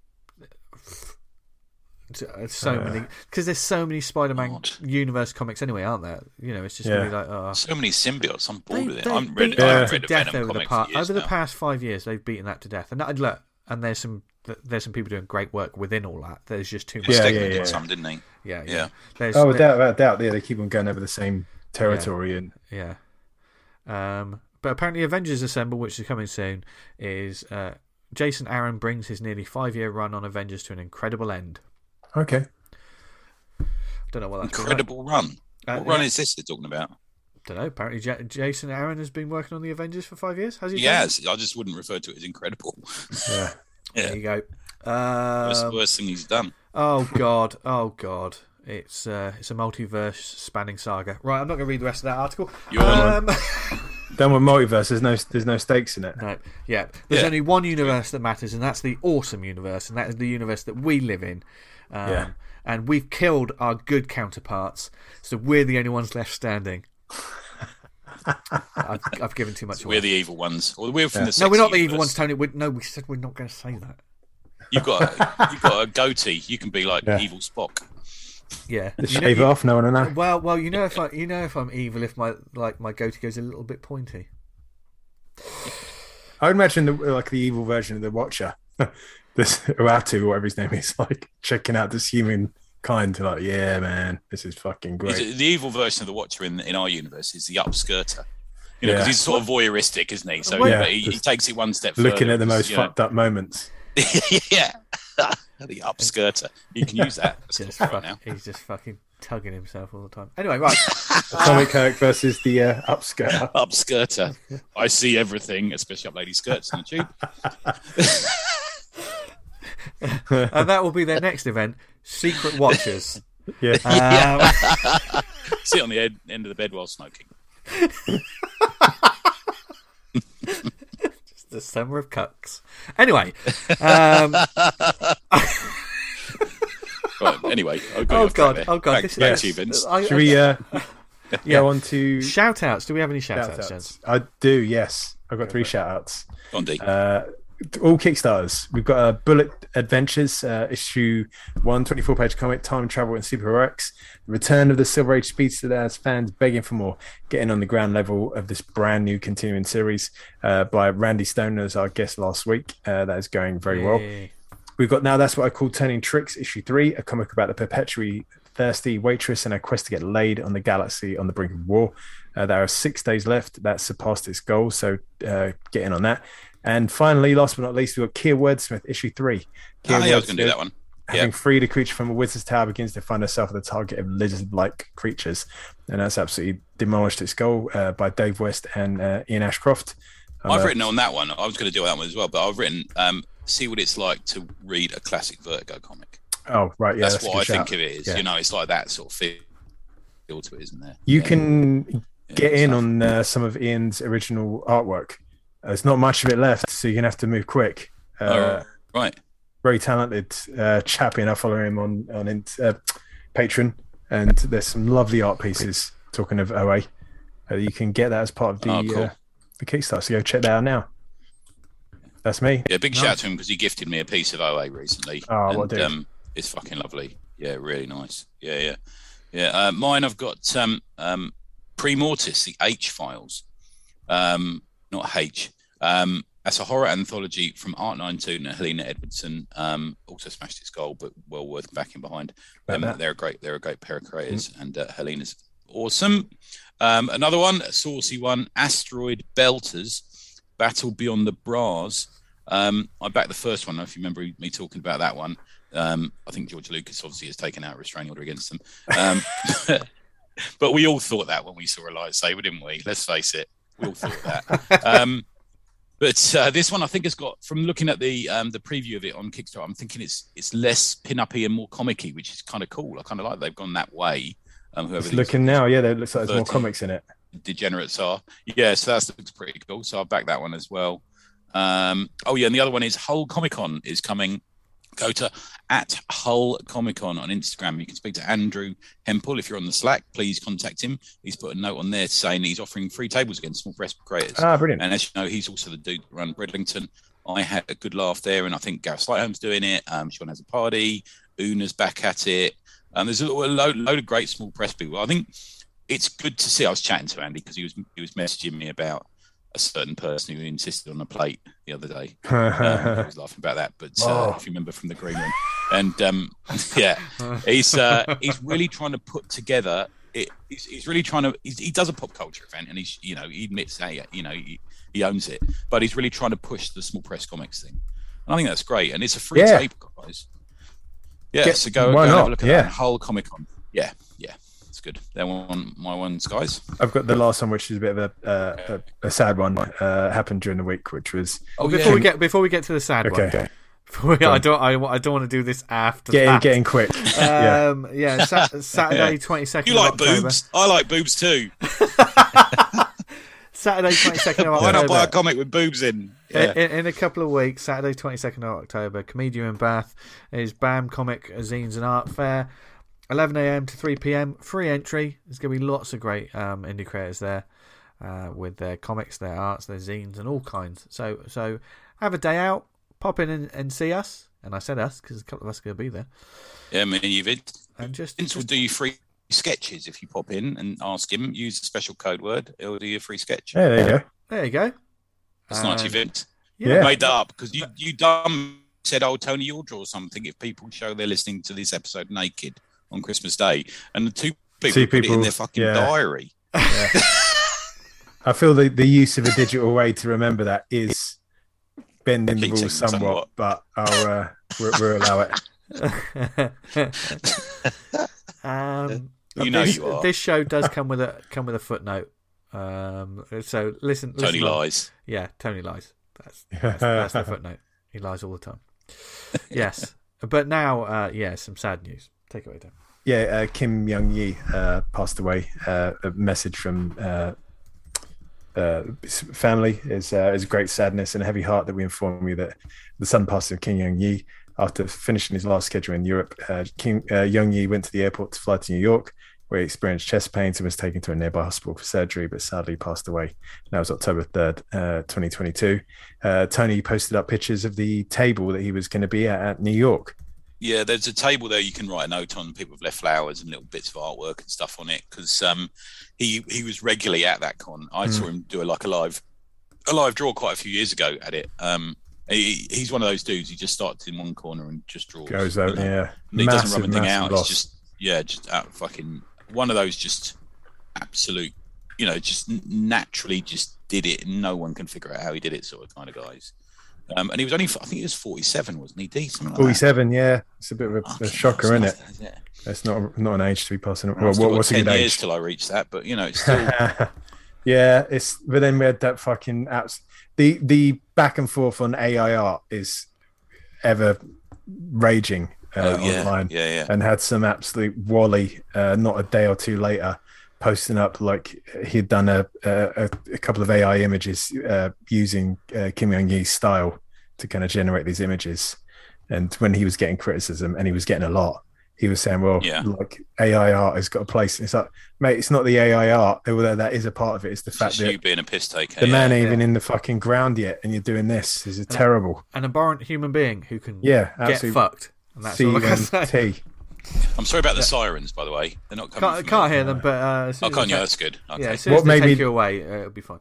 so Uh. many because there's so many Spider-Man universe comics anyway, aren't there? You know, it's just Yeah. gonna like oh. So many symbiotes. I'm bored They, with it. I haven't read, beat I that haven't to death Venom over the comic past over the past five years. They've beaten that to death, and that, look, and there's some there's some people doing great work within all that. There's just too much. Yeah, yeah, yeah. some, didn't he? yeah, Yeah. There's, oh, without, without doubt, yeah, they keep on going over the same territory, and Yeah. Um, but apparently, Avengers Assemble, which is coming soon, is uh, Jason Aaron brings his nearly five year run on Avengers to an incredible end. okay, I Don't know what that's Incredible run. Uh, what run is this they're talking about? Don't know. Apparently, J- Jason Aaron has been working on the Avengers for five years. Has he? done? Yes, I just wouldn't refer to it as incredible. yeah, There you go. That's the Um, worst thing he's done. oh God. Oh God. It's uh, it's a multiverse spanning saga. Right, I'm not going to read the rest of that article. You're Um, done with multiverse. There's no there's no stakes in it. no, yeah. There's Yeah. only one universe that matters, and that's the awesome universe, and that is the universe that we live in. Um, Yeah. And we've killed our good counterparts, so we're the only ones left standing. I've, I've given too much. We're the evil ones, or we're from Yeah. the. no, we're not the sexy evil ones. Tony. We're, no, we said we're not going to say that. You've got a, you've got a goatee. You can be like Yeah. evil Spock. Yeah. Just You know- shave you- off, no one will know. Well, well, you know if I, you know if I'm evil, if my like my goatee goes a little bit pointy. I would imagine the like the evil version of the Watcher, this Uatu or whatever his name is, like checking out this human kind. To like, yeah, man, this is fucking great. He's- The evil version of the Watcher in in our universe is the upskirter. You know, because Yeah. he's sort of voyeuristic, isn't he? So Well, but he, yeah. he takes it one step Looking at the most you know. fucked up moments. yeah, the upskirter. You can use that. Just right fuck, now. he's just fucking tugging himself all the time. Anyway, right. Atomic Kirk versus the uh, upskirt. Upskirter. I see everything, especially up lady skirts in the tube. and that will be their next event, Secret Watchers. Yeah. Um, Sit on the ed- end of the bed while smoking. Just the summer of cucks. Anyway, um, Right, anyway, I'll oh god, oh god, Back, this back is. to you, Vince. I- Should we uh, Yeah. go on to shout outs? Do we have any shout outs, shout gents? outs? I do, yes. I've got three shout outs. Gandhi. Uh, all Kickstarters. We've got uh, Bullet Adventures, uh, issue one, 24 page comic, Time Travel and Super. The return of the Silver Age Speedster that has fans begging for more, getting on the ground level of this brand new continuing series uh, by Randy Stone as our guest last week. Uh, that is going very well. We've got now that's what I call Turning Tricks, issue three, a comic about the perpetually thirsty waitress and her quest to get laid on the galaxy on the brink of war. Uh, there are six days left. That surpassed its goal, so uh, get in on that. And finally, last but not least, we've got Kia Wordsmith, issue three. Kia Ah, yeah, I was going to do that one. Having freed a creature from a wizard's tower, begins to find herself at the target of lizard-like creatures, and that's absolutely demolished its goal uh, by Dave West and uh, Ian Ashcroft. I've Uh, written on that one. I was going to do that one as well, but I've written um, see what it's like to read a classic Vertigo comic. Oh, right, yeah, that's, that's, what I think of it is. Yeah. You know, it's like that sort of feel, feel to it, isn't there? You Yeah. can get in on uh, some of Ian's original artwork. There's not much of it left, so you're gonna have to move quick. Uh, Oh, right. Very talented uh, chap, and I follow him on on uh, Patreon, and there's some lovely art pieces. Talking of OA, uh, you can get that as part of the Oh, cool. uh, the Kickstarter. So go check that out now. That's me. Yeah, big Nice. shout out to him because he gifted me a piece of OA recently. Oh, and, what dude. um, it's fucking lovely. Yeah, really nice. Yeah, yeah, yeah. Uh, mine, I've got um, um, Premortis, the H files, um, not H. Um, that's a horror anthology from Art 92 and Helena Edwardson. Um, also smashed its goal, but well worth backing behind. Um, they're a great, they're a great pair of creators, Mm. and uh, Helena's awesome. Um, another one, a saucy one, Asteroid Belters, Battle Beyond the Bras. Um, I backed the first one. I don't know if you remember me talking about that one. Um, I think George Lucas obviously has taken out a restraining order against them. Um, but we all thought that when we saw a lightsaber, didn't we? Let's face it, we all thought that. Um, but uh, this one, I think, has got from looking at the um, the preview of it on Kickstarter. I'm thinking it's it's less pin-uppy and more comic-y, which is kind of cool. I kind of like they've gone that way. Um, whoever It's looking now, yeah, there looks like there's more comics in it. degenerates are. Yeah, so that looks pretty cool. So I'll back that one as well. Um, oh yeah, and the other one is Hull Comic Con is coming. Go to at Hull Comic Con on Instagram. You can speak to Andrew Hempel if you're on the Slack. Please contact him. He's put a note on there saying he's offering free tables against small press creators. Ah, brilliant. And as you know, he's also the dude that run Bridlington. I had a good laugh there, and I think Gareth Slighthome's doing it. Um, Sean has a party. Una's back at it. Um, there's a load, load of great small press people. I think it's good to see. I was chatting to Andy because he was he was messaging me about a certain person who insisted on a plate the other day. Um, I was laughing about that, but uh, Oh. if you remember from the green room, and um, yeah, he's uh, he's really trying to put together. It, he's, he's really trying to. He's, he does a pop culture event, and he's you know he admits hey you know he, he owns it, but he's really trying to push the small press comics thing. And I think that's great, and it's a free Yeah. tape, guys. Yeah, Get- so go, go and have a look at Yeah. that Hull Comic Con. Yeah, yeah, good. They're one my ones, guys. I've got the last one, which is a bit of a uh, a, a sad one. Uh, happened during the week, which was Oh, yeah. before we get before we get to the sad one, okay. we, I don't I, I don't want to do this after Getting that. getting quick. yeah. Um, yeah, sa- Saturday twenty second You like October. boobs? I like boobs too. Saturday twenty second of Why not buy a comic with boobs in? Yeah. In, in a couple of weeks, Saturday twenty second of October, Comedia in Bath is BAM Comic Zines and Art Fair. 11 a.m. to 3 p.m. Free entry. There's going to be lots of great um, indie creators there. uh, with their comics, their arts, their zines, and all kinds. So so have a day out, pop in and, and see us. And I said us because a couple of us are going to be there. Yeah, I mean, you've it. And just, Vince will do you free sketches if you pop in and ask him. Use a special code word. It'll do you a free sketch. Yeah, there you go. there you go. That's nice, And- Vince. Yeah. Yeah. Made that up because you you dumb said, "Oh, Tony, you'll draw something if people show they're listening to this episode naked on Christmas Day," and the two people Two put it in their fucking yeah. diary. I feel the, the use of a digital way to remember that is bending the rules somewhat, somewhat. but I'll uh, we'll, we'll allow it. um, You know this, you are. this show does come with a come with a footnote. Um, so listen, Tony listen on. lies. Yeah, Tony lies. That's that's, that's the footnote. He lies all the time. Yes, but now, uh, yeah, some sad news. Take it away, Dan. Yeah, uh, Kim Jung Gi uh, passed away. Uh, a message from uh, uh, family is uh, is great sadness and a heavy heart that we inform you that the son passed of Kim Jung Gi after finishing his last schedule in Europe. Kim Young Yi went to the airport to fly to New York, where he experienced chest pains and was taken to a nearby hospital for surgery, but sadly passed away. And that was October third, uh, twenty twenty two. Uh, Tony posted up pictures of the table that he was going to be at at New York. Yeah, there's a table there you can write a note on. People have left flowers and little bits of artwork and stuff on it because um, he he was regularly at that con. I Mm. saw him do a, like a live a live draw quite a few years ago at it. Um, he, he's one of those dudes. He just starts in one corner and just draws. Goes you out, know. yeah. And he doesn't rub anything out. loss. It's just yeah, just out fucking one of those just absolute, you know, just naturally just did it, and no one can figure out how he did it, sort of kind of guys. Um, and he was only, I think he was forty-seven, wasn't he? D something like that. 47, yeah. It's a bit of a, Fucking a shocker, isn't it? it? It's not not an age to be passing. Well, Well, what, what's a ten good years age? till I reach that, but you know, it's still yeah, it's. But then we had that fucking apps. The the back and forth on AI art is ever raging uh, oh yeah, online, yeah, yeah. and had some absolute wally. Uh, not a day or two later, posting up like he'd done a a, a couple of AI images uh, using uh, Kim Jung Gi's style to kind of generate these images. And when he was getting criticism, and he was getting a lot, he was saying, "Well, Yeah. like AI art has got a place." It's like, mate, it's not the AI art, although that is a part of it. It's the It's fact just that you being a piss taker. the yeah. man ain't even in the fucking ground yet, and you're doing this. This is terrible. An abhorrent human being who can Yeah, get fucked. And that's all I can say. CMT. I'm sorry about the sirens, by the way. They're not coming. Can't, from can't hear them, but uh, as soon Oh, can't they you? take- That's good. Okay. Yeah, as soon What as they made take me- you away, uh, it'll be fine.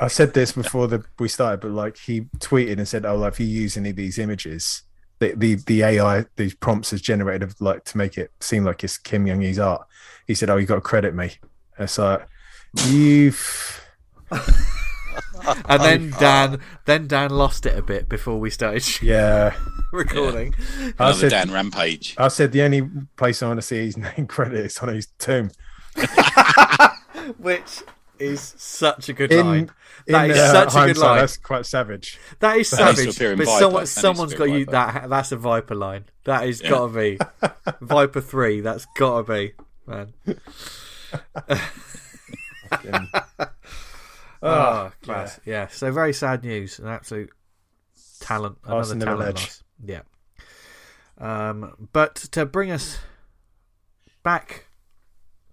I said this before the, we started, but like he tweeted and said, "Oh, like, if you use any of these images, the the, the AI these prompts is generated of like to make it seem like it's Kim Jung Gi's art." He said, "Oh, you got to credit me." And It's like you've And then Dan, then Dan lost it a bit before we started yeah. recording. I Another said, Dan Rampage. I said the only place I want to see his name credit is on his tomb. which is such a good In, line. in That is uh, such a good line. That's quite savage. That is That needs to savage. But Viper. someone, That needs to someone's appear got in you. That that's a Viper line. That is Yeah. gotta be Viper three. That's gotta be man. Fucking- Oh, class. Yeah. So very sad news. An absolute talent. Another Arson talent loss. Yeah. Um, but to bring us back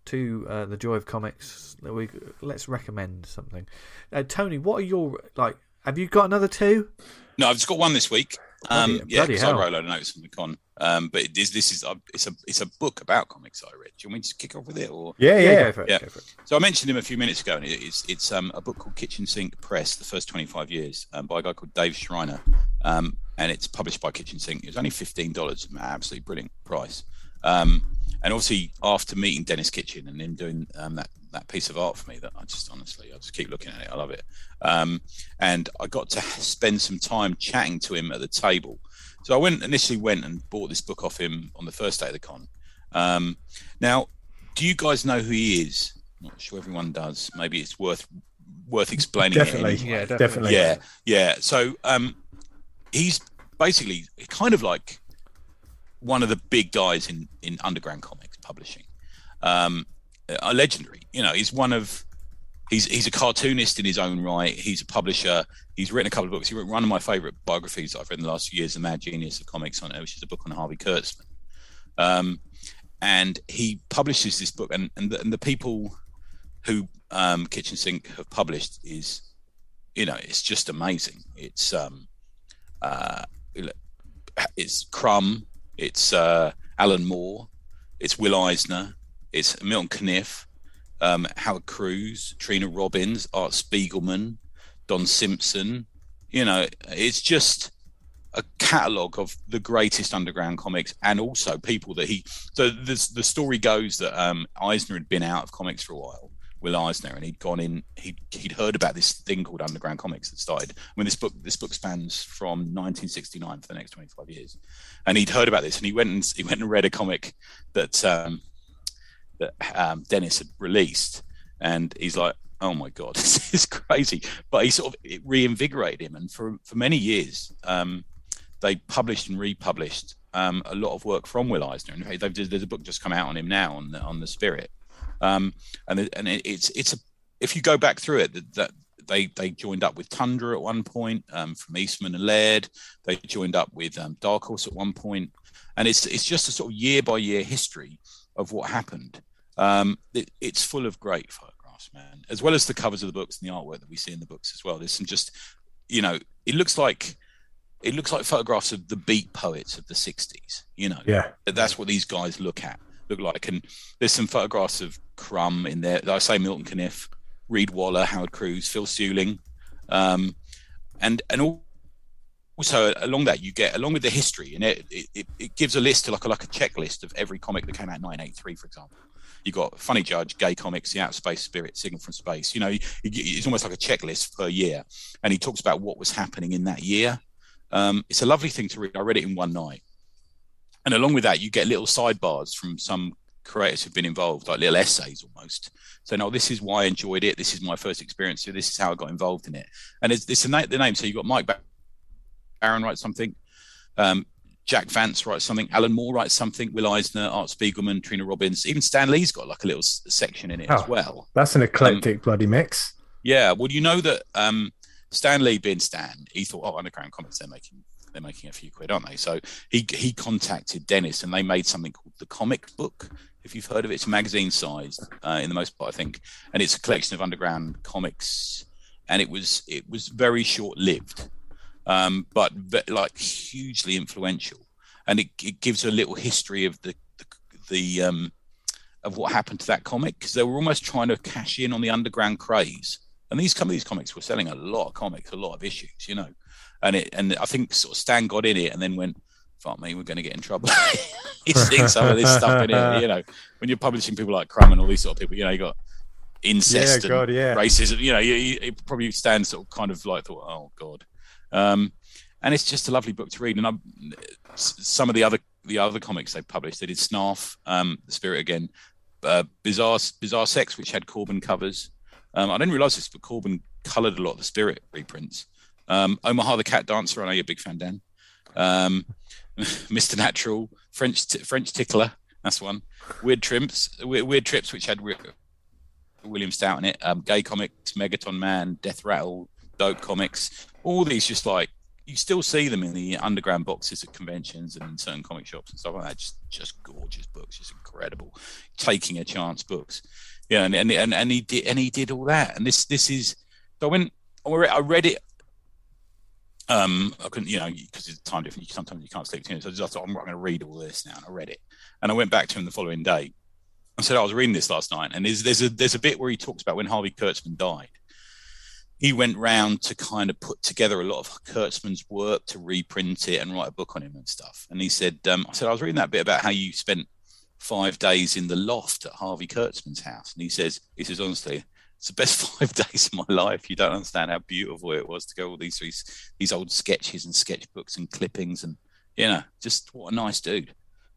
to uh, the joy of comics, that we let's recommend something. Uh, Tony, what are your like? Have you got another two? No, I've just got one this week. Um, Bloody- yeah, because I wrote a load of notes from the con. Um, but it is, this is a, it's a it's a book about comics I read. Do you want me to kick off with it or? yeah, yeah. for it. Yeah. Go for it. So I mentioned him a few minutes ago, and it's it's um, a book called Kitchen Sink Press: The First Twenty Five Years um, by a guy called Dave Schreiner, um, and it's published by Kitchen Sink. It was only fifteen dollars, absolutely brilliant price. Um, and obviously, after meeting Dennis Kitchen and him doing um, that that piece of art for me, that I just honestly, I just keep looking at it. I love it. Um, and I got to spend some time chatting to him at the table. So I went initially went and bought this book off him on the first day of the con. Um, now, do you guys know who he is? I'm not sure everyone does. Maybe it's worth worth explaining. it Definitely. anyway. Yeah, definitely. Definitely. Yeah, yeah. So um, he's basically kind of like one of the big guys in in underground comics publishing. Um, a legendary, you know, he's one of he's he's a cartoonist in his own right. He's a publisher. He's written a couple of books. He wrote one of my favorite biographies I've read in the last few years, "The Mad Genius of Comics," on it, which is a book on Harvey Kurtzman. Um, and he publishes this book, and and the, and the people who um, Kitchen Sink have published is, you know, it's just amazing. It's um, uh, it's Crumb, it's uh, Alan Moore, it's Will Eisner, it's Milton Caniff, um, Howard Cruse, Trina Robbins, Art Spiegelman, Don Simpson. You know, it's just a catalogue of the greatest underground comics and also people that he. So the, the story goes that um, Eisner had been out of comics for a while Will Eisner, and he'd gone in. He'd, he'd heard about this thing called underground comics that started. I mean, this book this book spans from 1969 for the next 25 years, and he'd heard about this, and he went and he went and read a comic that um, that um, Dennis had released, and he's like, "Oh my god, this is crazy!" But he sort of it reinvigorated him, and for for many years, um, they published and republished um, a lot of work from Will Eisner. And there's a book just come out on him now on the on the Spirit um, and it, and it, it's it's a if you go back through it that, that they they joined up with Tundra at one point um, from Eastman and Laird. They joined up with um, Dark Horse at one point, and it's it's just a sort of year by year history of what happened. Um, it, it's full of great photographs, man, as well as the covers of the books and the artwork that we see in the books as well. There's some just, you know, it looks like it looks like photographs of the beat poets of the 60s you know yeah that's what these guys look at look like. And there's some photographs of Crumb in there. I say Milton Caniff, Reed Waller, Howard Cruse, Phil Seuling, um, and and also along that you get along with the history, and it, it, it gives a list to like a like a checklist of every comic that came out in 1983, for example. You got Funny Judge, Gay Comics, The Outer Space Spirit, Signal from Space. You know, it's almost like a checklist per year, and he talks about what was happening in that year. Um, it's a lovely thing to read. I read it in one night and along with that, you get little sidebars from some creators who've been involved, like little essays almost. So, no, this is why I enjoyed it. This is my first experience. So this is how I got involved in it. And it's, it's the, name, the name. So you've got Mike Baron writes something. Um, Jack Vance writes something. Alan Moore writes something. Will Eisner, Art Spiegelman, Trina Robbins. Even Stan Lee's got like a little section in it oh, as well. That's an eclectic um, bloody mix. Yeah. Well, you know that um, Stan Lee being Stan, he thought, oh, underground comics, they're making they're making a few quid, aren't they? So he he contacted Dennis, and they made something called the Comic Book. If you've heard of it, it's magazine sized uh, in the most part, I think, and it's a collection of underground comics. And it was it was very short lived, um, but like hugely influential. And it, it gives a little history of the the, the um, of what happened to that comic because they were almost trying to cash in on the underground craze. And these some of these comics were selling a lot of comics, a lot of issues, you know and it and I think sort of Stan got in it and then went, "Fuck me, we're going to get in trouble." He's seeing some of this stuff in it. You know, when you're publishing people like Crumb and all these sort of people, you know, you got incest yeah, God, yeah. racism. You know, you, you, probably Stan sort of kind of like thought, "Oh God," um, and it's just a lovely book to read. And I'm, some of the other the other comics they published, they did Snarf, um, The Spirit again, uh, Bizarre Bizarre Sex, which had Corben covers. Um, I didn't realize this, but Corben coloured a lot of the Spirit reprints. Um, Omaha the Cat Dancer. I know you're a big fan, Dan. Um, Mr. Natural, French t- French Tickler. That's one. Weird Trips, Weird, Weird Trips, which had William Stout in it. Um, Gay Comics, Megaton Man, Death Rattle, Dope Comics. All these just like you still see them in the underground boxes at conventions and in certain comic shops and stuff like that. Just just gorgeous books, just incredible. Taking a chance books. Yeah, and and, and, and he did and he did all that. And this this is so went I read it um, I couldn't, you know, because it's time different. Sometimes you can't sleep. Too. So I just thought, I'm going to read all this now, and I read it. And I went back to him the following day. I said, I was reading this last night, and there's, there's a there's a bit where he talks about when Harvey Kurtzman died. He went round to kind of put together a lot of Kurtzman's work to reprint it and write a book on him and stuff. And he said, um, I said, I was reading that bit about how you spent five days in the loft at Harvey Kurtzman's house. And he says, he says, honestly, it's the best five days of my life. You don't understand how beautiful it was to go all these these, these old sketches and sketchbooks and clippings and you know, just what a nice dude.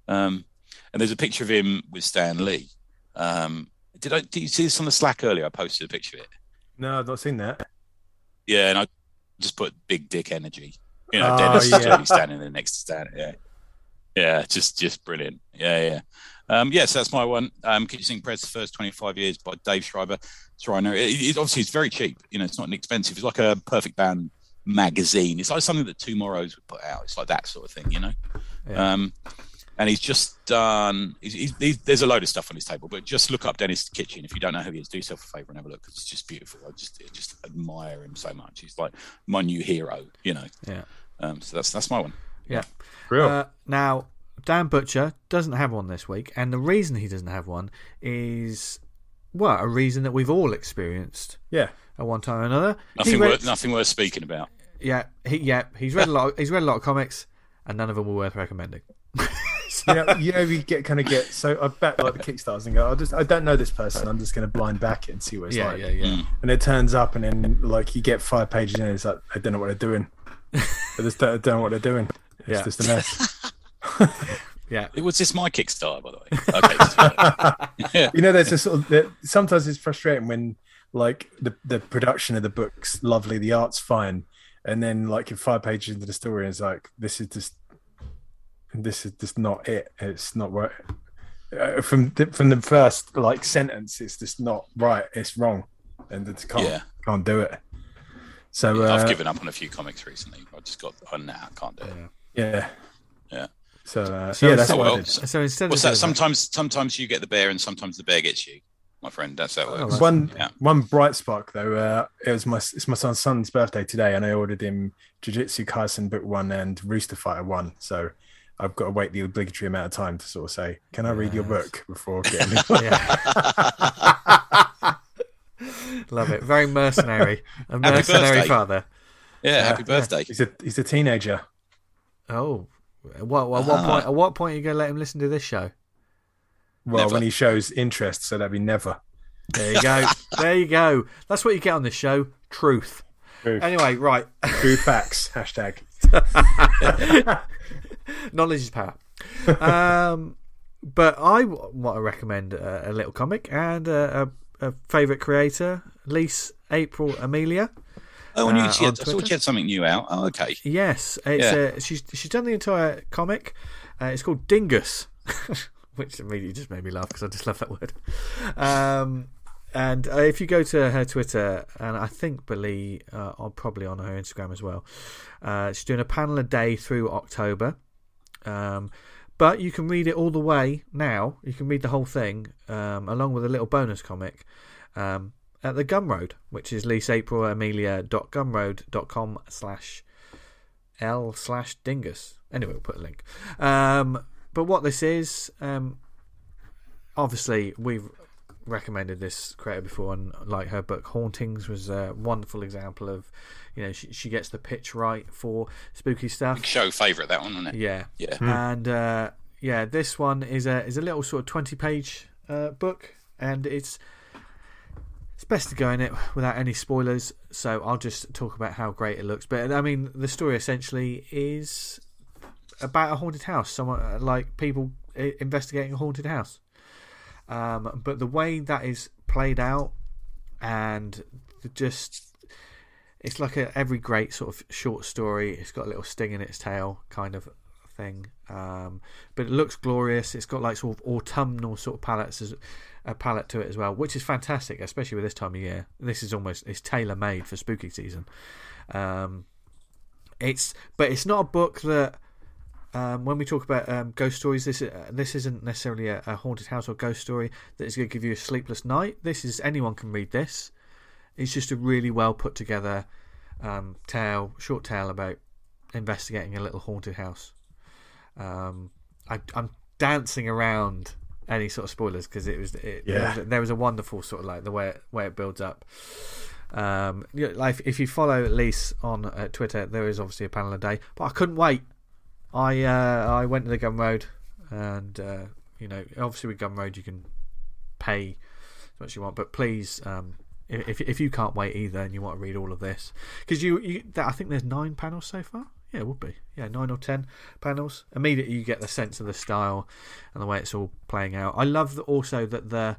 Um, and there's a picture of him with Stan Lee. Um, did I? Did you see this on the Slack earlier? I posted a picture of it. No, I've not seen that. Yeah, and I just put big dick energy. You know, oh, Dennis yeah. standing there next to Stan. Yeah, yeah, just just brilliant. Yeah, yeah. Um, yes, that's my one. Um, Kitchen Sink Press, the first 25 years by Dave Schreiner. Rhino. It, it, obviously, it's very cheap. You know, it's not inexpensive. It's like a Perfect Band magazine. It's like something that TwoMorrows would put out. It's like that sort of thing, you know. Yeah. Um, and he's just done. He's, he's, he's, there's a load of stuff on his table, but just look up Dennis Kitchen if you don't know who he is. Do yourself a favor and have a look. Because it's just beautiful. I just I just admire him so much. He's like my new hero, you know. Yeah. Um, so that's that's my one. Yeah. Real. Uh, now, Dan Butcher doesn't have one this week, and the reason he doesn't have one is, well, a reason that we've all experienced yeah. at one time or another. Nothing read- worth nothing worth speaking about. Yeah, he, yeah, he's read a lot. He's read a lot of comics, and none of them were worth recommending. You know, you know, you get kind of get so I bet like the Kickstarters and go, I just I don't know this person. I'm just going to blind back it and see what it's yeah, like. yeah, yeah, yeah. And it turns up, and then like you get five pages in, it's like I don't know what they're doing. I just don't, I don't know what they're doing. It's Yeah. just a mess. yeah. It was this my Kickstarter, by the way? Okay. yeah. you know, there's a sort of that sometimes it's frustrating when like the the production of the book's lovely, the art's fine, and then like in five pages into the story, it's like this is just this is just not it. It's not right. Uh, from the, from the first like sentence, it's just not right. It's wrong, and it can't Yeah. can't do it. So I've uh, given up on a few comics recently. I just got oh nah, I can't do it. yeah, Yeah. So, uh, So- yeah, that's so- what I well, did. so- So instead What's of that? doing Sometimes sometimes you get the bear and sometimes the bear gets you, my friend. That's how it Oh, works. right. One Yeah. one bright spark though. Uh, it was my it's my son's son's birthday today, and I ordered him Jujutsu Kaisen book one and Rooster Fighter one. So I've got to wait the obligatory amount of time to sort of say, "Can I read your book before getting?" it?" Yeah. Love it. Very mercenary. A Happy mercenary birthday. father. Yeah, happy yeah. birthday. he's a he's a teenager. Oh. What, what, what Ah. point? At what point are you going to let him listen to this show? Well, Never. when he shows interest, so that'd be never. There you go. there you go. That's what you get on this show. Truth. Truth. Anyway, right. True facts. Hashtag. Knowledge is power. um, but I w- want to recommend a, a little comic and a, a, a favourite creator, Lise April Amelia. Oh, and you, Uh, she had, I Twitter? she had something new out. Oh, okay. Yes, it's Yeah. uh, she's she's done the entire comic. Uh, it's called Dingus, which immediately just made me laugh because I just love that word. Um, and uh, if you go to her Twitter, and I think Billy, uh, on probably on her Instagram as well, uh, she's doing a panel a day through October. Um, but you can read it all the way now. You can read the whole thing um, along with a little bonus comic um, at the Gumroad, which is liseaprilAmelia.gumroad.com slash L slash dingus. Anyway, we'll put a link. Um, but what this is, um, obviously, we've recommended this creator before, and like her book Hauntings was a wonderful example of, you know, she, she gets the pitch right for spooky stuff. Big show favourite, that one, isn't it? Yeah, Yeah. and uh, yeah, this one is a is a little sort of twenty page uh, book, and it's it's best to go in it without any spoilers. So I'll just talk about how great it looks. But I mean, the story essentially is about a haunted house. Someone like people investigating a haunted house. Um, but the way that is played out, and just it's like a every great sort of short story. It's got a little sting in its tail, kind of thing. Um, but it looks glorious. It's got like sort of autumnal sort of palettes as a palette to it as well, which is fantastic, especially with this time of year. This is almost it's tailor made for spooky season. Um, it's but it's not a book that um, when we talk about um, ghost stories, this uh, this isn't necessarily a, a haunted house or ghost story that is going to give you a sleepless night. This is anyone can read this. It's just a really well put together um, tale, short tale about investigating a little haunted house. Um, I, I'm dancing around any sort of spoilers because it was it, there, Yeah. was, there was a wonderful sort of like the way it, way it builds up. Um, you know, like if you follow Lise on uh, Twitter, there is obviously a panel a day, but I couldn't wait. I uh, I went to the Gumroad, and uh, you know, obviously with Gumroad you can pay as much as you want, but please, um, if if you can't wait either and you want to read all of this, because you, you I think there's nine panels so far. Yeah, it would be. Yeah, nine or ten panels. Immediately you get the sense of the style and the way it's all playing out. I love also that the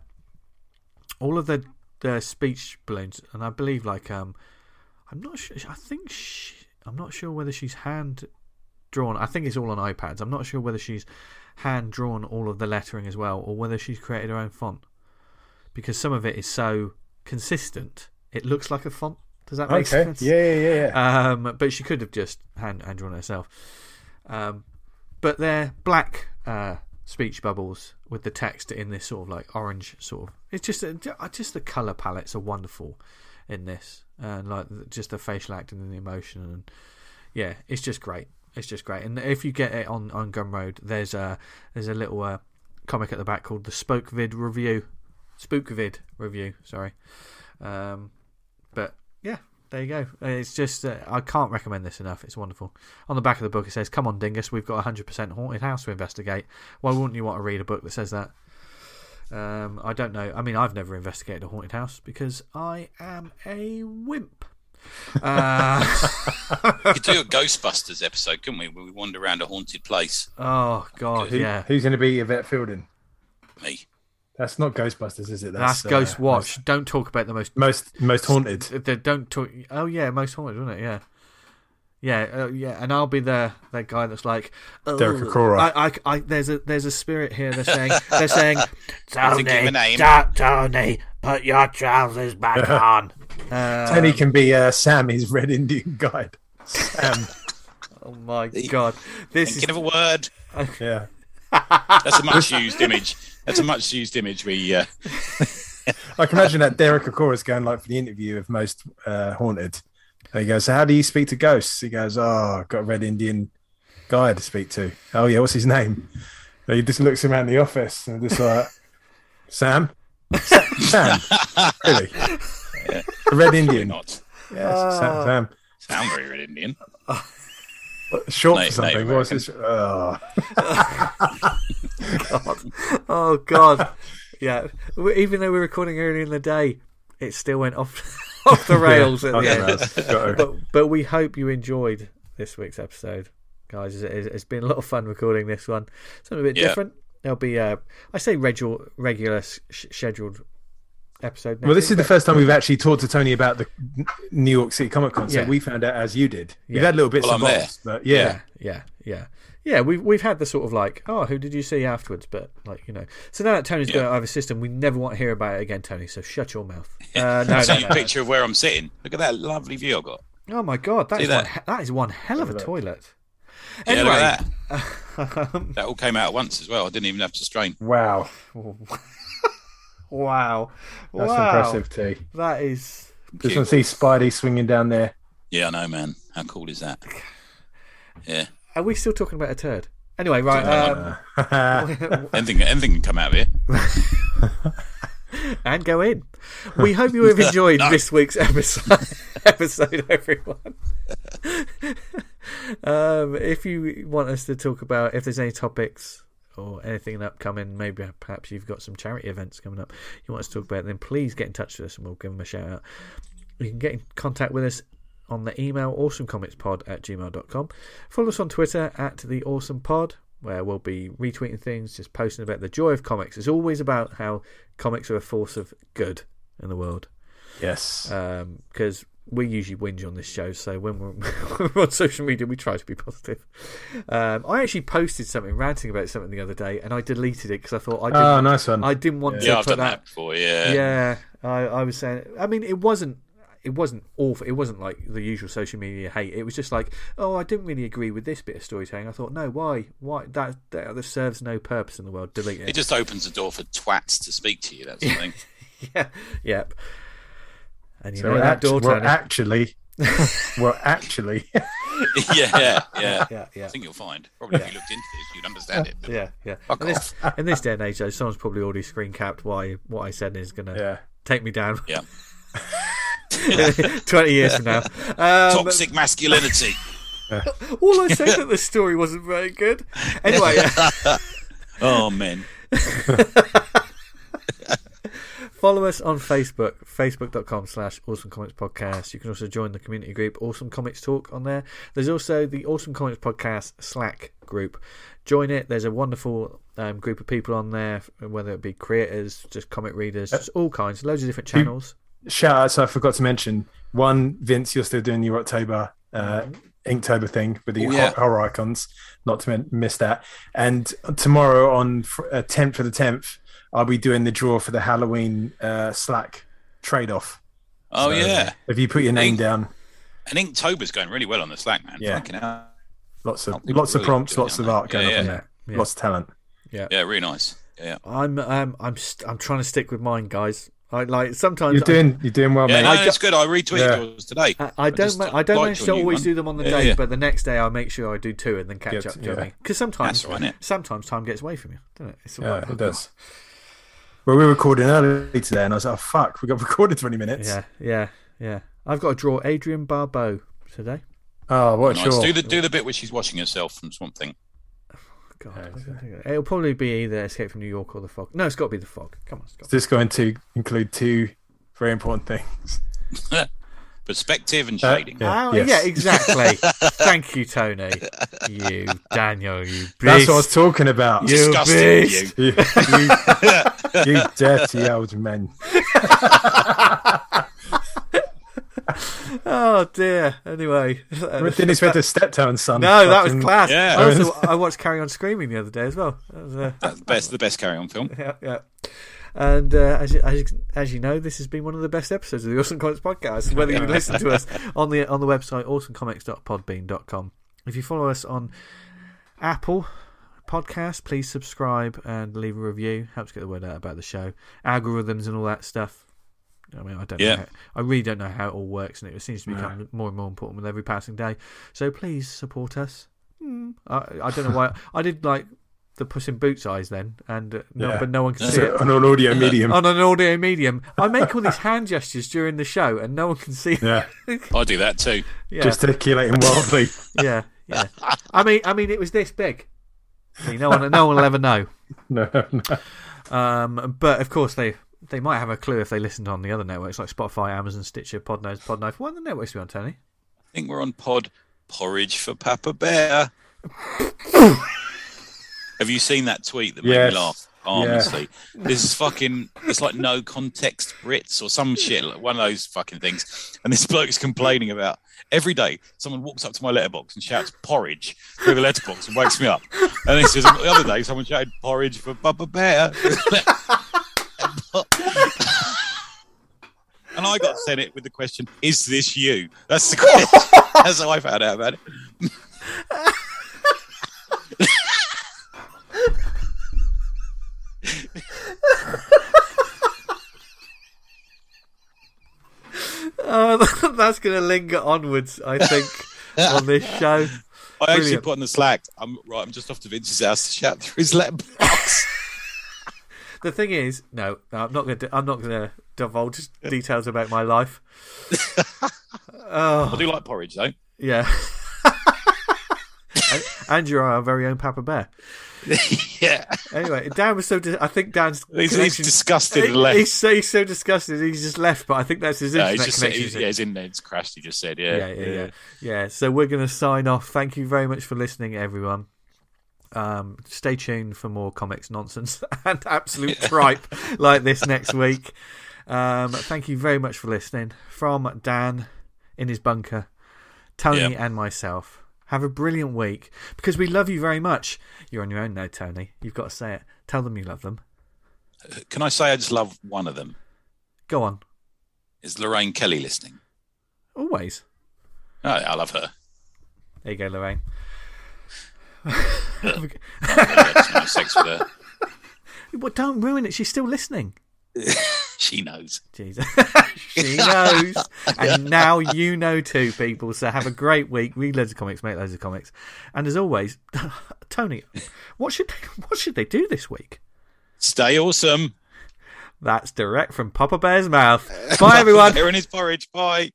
all of the the speech balloons, and I believe like um, I'm not sure. I think she, I'm not sure whether she's hand drawn. I think it's all on iPads. I'm not sure whether she's hand drawn all of the lettering as well, or whether she's created her own font. Because some of it is so consistent, it looks like a font. Does that make Okay. sense? Yeah, yeah, yeah. Um, but she could have just hand, hand drawn herself. Um, but they're black uh, speech bubbles with the text in this sort of like orange sort of. It's just a, just the color palettes are wonderful in this, and like just the facial acting and the emotion, and yeah, it's just great. It's just great. And if you get it on on Gumroad, there's a there's a little uh, comic at the back called the Spoke Vid Review, Spook Vid Review. Sorry, um, yeah, there you go. It's just uh, I can't recommend this enough. It's wonderful. On the back of the book it says, "Come on, Dingus, we've got a hundred percent haunted house to investigate." Why wouldn't you want to read a book that says that? Um, I don't know. I mean, I've never investigated a haunted house because I am a wimp. Uh, we could do a Ghostbusters episode, couldn't we? Where we wander around a haunted place. Oh God, Who- yeah. Who's going to be Yvette Fielding? Me. That's not Ghostbusters, is it? That's, uh, Ghostwatch. Don't talk about the most. Most most haunted. The, don't talk. Oh yeah, most haunted, wasn't it? Yeah. Yeah, uh, yeah, and I'll be the that guy that's like, oh, Derek Acorah. I, I, I, there's a there's a spirit here. They're saying they're saying, Tony, give a name. Ta- Tony, put your trousers back on. Uh, Tony can be uh, Sam, his Red Indian guide. Sam, oh my god, this is Thinking of a word. yeah. That's a much used image. That's a much used image. We uh, I can imagine that Derek Acorah is going like for the interview of most uh, haunted. And he goes, "So how do you speak to ghosts?" He goes, "Oh, I've got a Red Indian guy to speak to." Oh yeah, what's his name? And he just looks around the office and just like, "Sam, Sa- Sam, really? A Red Indian? not Yes, Sam, Sam. sound very Red Indian. Short Native- for something. Native What's his? Oh. god. oh god, yeah. Even though we're recording earlier in the day, it still went off off the rails at the end. Raz, got to- but but we hope you enjoyed this week's episode, guys. It's, it's been a lot of fun recording this one. Something a bit Yeah. different. There'll be uh, I say regular regular s- scheduled episode. Next Well, this week, is the first time we've actually talked to Tony about the New York City Comic Con. So Yeah. we found out as you did. You've Yeah. had little bits Well, and I'm bobs, but yeah. yeah, yeah, yeah. Yeah, we've we've had the sort of like, oh, who did you see afterwards? But like, you know, so now that Tony's Yeah. got out of his system, we never want to hear about it again, Tony. So shut your mouth. Uh, no, So no, no, no. picture of where I'm sitting. Look at that lovely view I've got. Oh my god, that See is that? one. That is one hell of a look. toilet. Yeah, Anyway, look at that. That all came out at once as well. I didn't even have to strain. Wow, wow, that's wow, impressive, T. That is. Just want to see Spidey swinging down there. Yeah, I know, man. How cool is that? Yeah. Are we still talking about a turd? Anyway, right. Um, Anything, anything can come out of here. and go in. We hope you have enjoyed No. this week's episode, episode everyone. um, if you want us to talk about if there's any topics or anything upcoming, maybe perhaps you've got some charity events coming up you want us to talk about, then please get in touch with us and we'll give them a shout out. You can get in contact with us on the email awesomecomicspod at gmail.com. Follow us on Twitter at the awesome pod, where we'll be retweeting things, just posting about the joy of comics. It's always about how comics are a force of good in the world. Yes. Um, because we usually whinge on this show, so when we're, when we're on social media, we try to be positive. Um, I actually posted something ranting about something the other day, and I deleted it because I thought I didn't, oh, nice one. I didn't want to Yeah, I've put done that before. Yeah. yeah, I, I was saying. I mean, it wasn't. It wasn't awful. It wasn't like the usual social media hate. It was just like, oh, I didn't really agree with this bit of storytelling. I thought, no, why? Why that that, that serves no purpose in the world. Delete it. It just opens the door for twats to speak to you. That's the thing. yeah, yep. And you so know we're, that act- door we're Tony. actually, well, actually, yeah, yeah, yeah. yeah, yeah. I think you'll find. Probably if you looked into this, you'd understand it. Yeah, yeah. Fuck In this, in this day and age, though, someone's probably already screen capped why what I said is going to yeah. take me down Yeah. 20 years from now. Um, Toxic masculinity. all I said that the story wasn't very good. Anyway, Oh, men. Follow us on Facebook, facebook.com slash Awesome Comics Podcast. You can also join the community group Awesome Comics Talk on there. There's also the Awesome Comics Podcast Slack group. Join it. There's a wonderful um, group of people on there, whether it be creators, just comic readers, just all kinds, loads of different channels. Shout out. So I forgot to mention one, Vince, you're still doing your October, uh, Inktober thing with the Oh, yeah. horror icons. Not to miss that. And tomorrow on fr- uh, 10th for the 10th, I'll be doing the draw for the Halloween uh, Slack trade off. Oh, yeah. If you put your name Ink- down, And Inktober's going really well on the Slack, man. Yeah. Fucking hell. Lots of lots of prompts, lots of art going Yeah, up in yeah. there. Yeah. Lots of talent. Yeah. Yeah, really nice. Yeah, I'm um, I'm st- I'm trying to stick with mine, guys. I like sometimes You're I- doing you're doing well, yeah, mate. no, I it's good. I retweeted Yeah. yours today. I, I don't. just ma- I don't manage to always one. do them on the Yeah, day, yeah. but the next day I make sure I do two and then catch Get- up. Do you know I yeah. mean? Because sometimes, That's right, sometimes time gets away from you, doesn't it? It's all Yeah, right. it does. Well, we were recording early today, and I was like, oh, "Fuck, we got recorded twenty minutes." Yeah, yeah, yeah. I've got to draw Adrienne Barbeau today. Oh, what Nice. sure. Do the do the bit where she's washing herself from Swamp Thing. Oh, God, it'll probably be either Escape from New York or The Fog. No, it's got to be The Fog. Come on, Is stop. this going to include two very important things? Perspective and Uh, shading. yeah. Ah, yes. yeah, exactly. Thank you, Tony. You, Daniel. You beast. That's what I was talking about. You Disgusting, beast. you. you, you, you dirty old men. Oh dear. Anyway, Didn't expect a step down, son. No, that was class. Yeah. I also I watched Carry On Screaming the other day as well. That was, uh, That's the best, the best carry on film. yeah, yeah. And uh, as, you, as, you, as you know, this has been one of the best episodes of the Awesome Comics podcast. Whether you listen to us on the on the website awesomecomics.podbean.com, if you follow us on Apple Podcast, please subscribe and leave a review. Helps get the word out about the show, algorithms and all that stuff. I mean, I don't Yeah. know. How, I really don't know how it all works, and it seems to become more and more important with every passing day. So please support us. Hmm. I, I don't know why I did like the Puss in Boots eyes then, and uh, no, Yeah. but no one can It's see it on an audio medium. on an audio medium. I make all these hand gestures during the show, and no one can see. Yeah, I do that too. Yeah, gesticulating wildly. yeah, yeah. I mean, I mean, it was this big. See, no one, no one will ever know. No, no. Um, but of course, they they might have a clue if they listened on the other networks like Spotify, Amazon, Stitcher, Podnose, Podknife. What the networks are we on, Tony? I think we're on Pod Porridge for Papa Bear. Have you seen that tweet that made Yes. me laugh? Oh, honestly, this is fucking. It's like no context Brits or some shit, like one of those fucking things. And this bloke is complaining about every day. Someone walks up to my letterbox and shouts porridge through the letterbox and wakes me up. And he says the other day someone shouted porridge for Papa Bear. And I got sent it with the question, "Is this you?" That's the question. That's how I found out about it. Oh, that's going to linger onwards, I think, on this show. I actually Brilliant. put on the Slack. I'm right. I'm just off to Vince's house to shout through his letterbox. The thing is, no, no, I'm not going to. I'm not going to divulge details about my life. Oh. I do like porridge though. Yeah. And, and you're our very own Papa Bear. yeah, Anyway, Dan was so. Di- I think Dan's. he's, he's disgusted He- left. He's so, he's so disgusted. He's just left. But I think that's his No, internet he's just said, connection. he's, yeah, his internet's crashed. He just said, yeah, yeah, yeah, yeah, yeah. So we're going to sign off. Thank you very much for listening, everyone. Um, stay tuned for more comics nonsense and absolute tripe like this next week. Um, thank you very much for listening. From Dan in his bunker, Tony Yep. and myself. Have a brilliant week because we love you very much. You're on your own now, Tony. You've got to say it. Tell them you love them. Uh, can I say I just love one of them? Go on. Is Lorraine Kelly listening? Always. Oh, I love her. There you go, Lorraine. I just want sex with her. Well, don't ruin it. She's still listening. She knows. Jesus. she knows. And now you know too, people. So have a great week. Read loads of comics, make loads of comics. And as always, Tony, what should they, what should they do this week? Stay awesome. That's direct from Papa Bear's mouth. Bye, everyone. Bear in his porridge. Bye.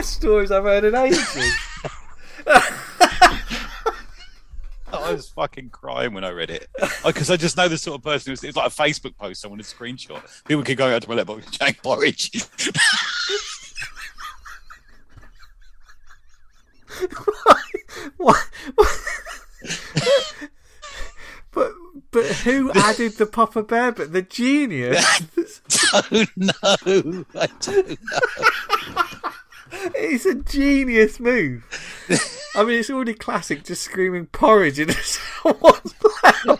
Best stories I've heard in ages. I I was fucking crying when I read it because I just know the sort of person. It was, like a Facebook post. Someone a screenshot. People keep going out to my letterbox. Jack Porridge. what? but but who added the Papa Bear? But the genius. I don't know. I don't know. It's a genius move. I mean, it's already classic, just screaming porridge in one loud.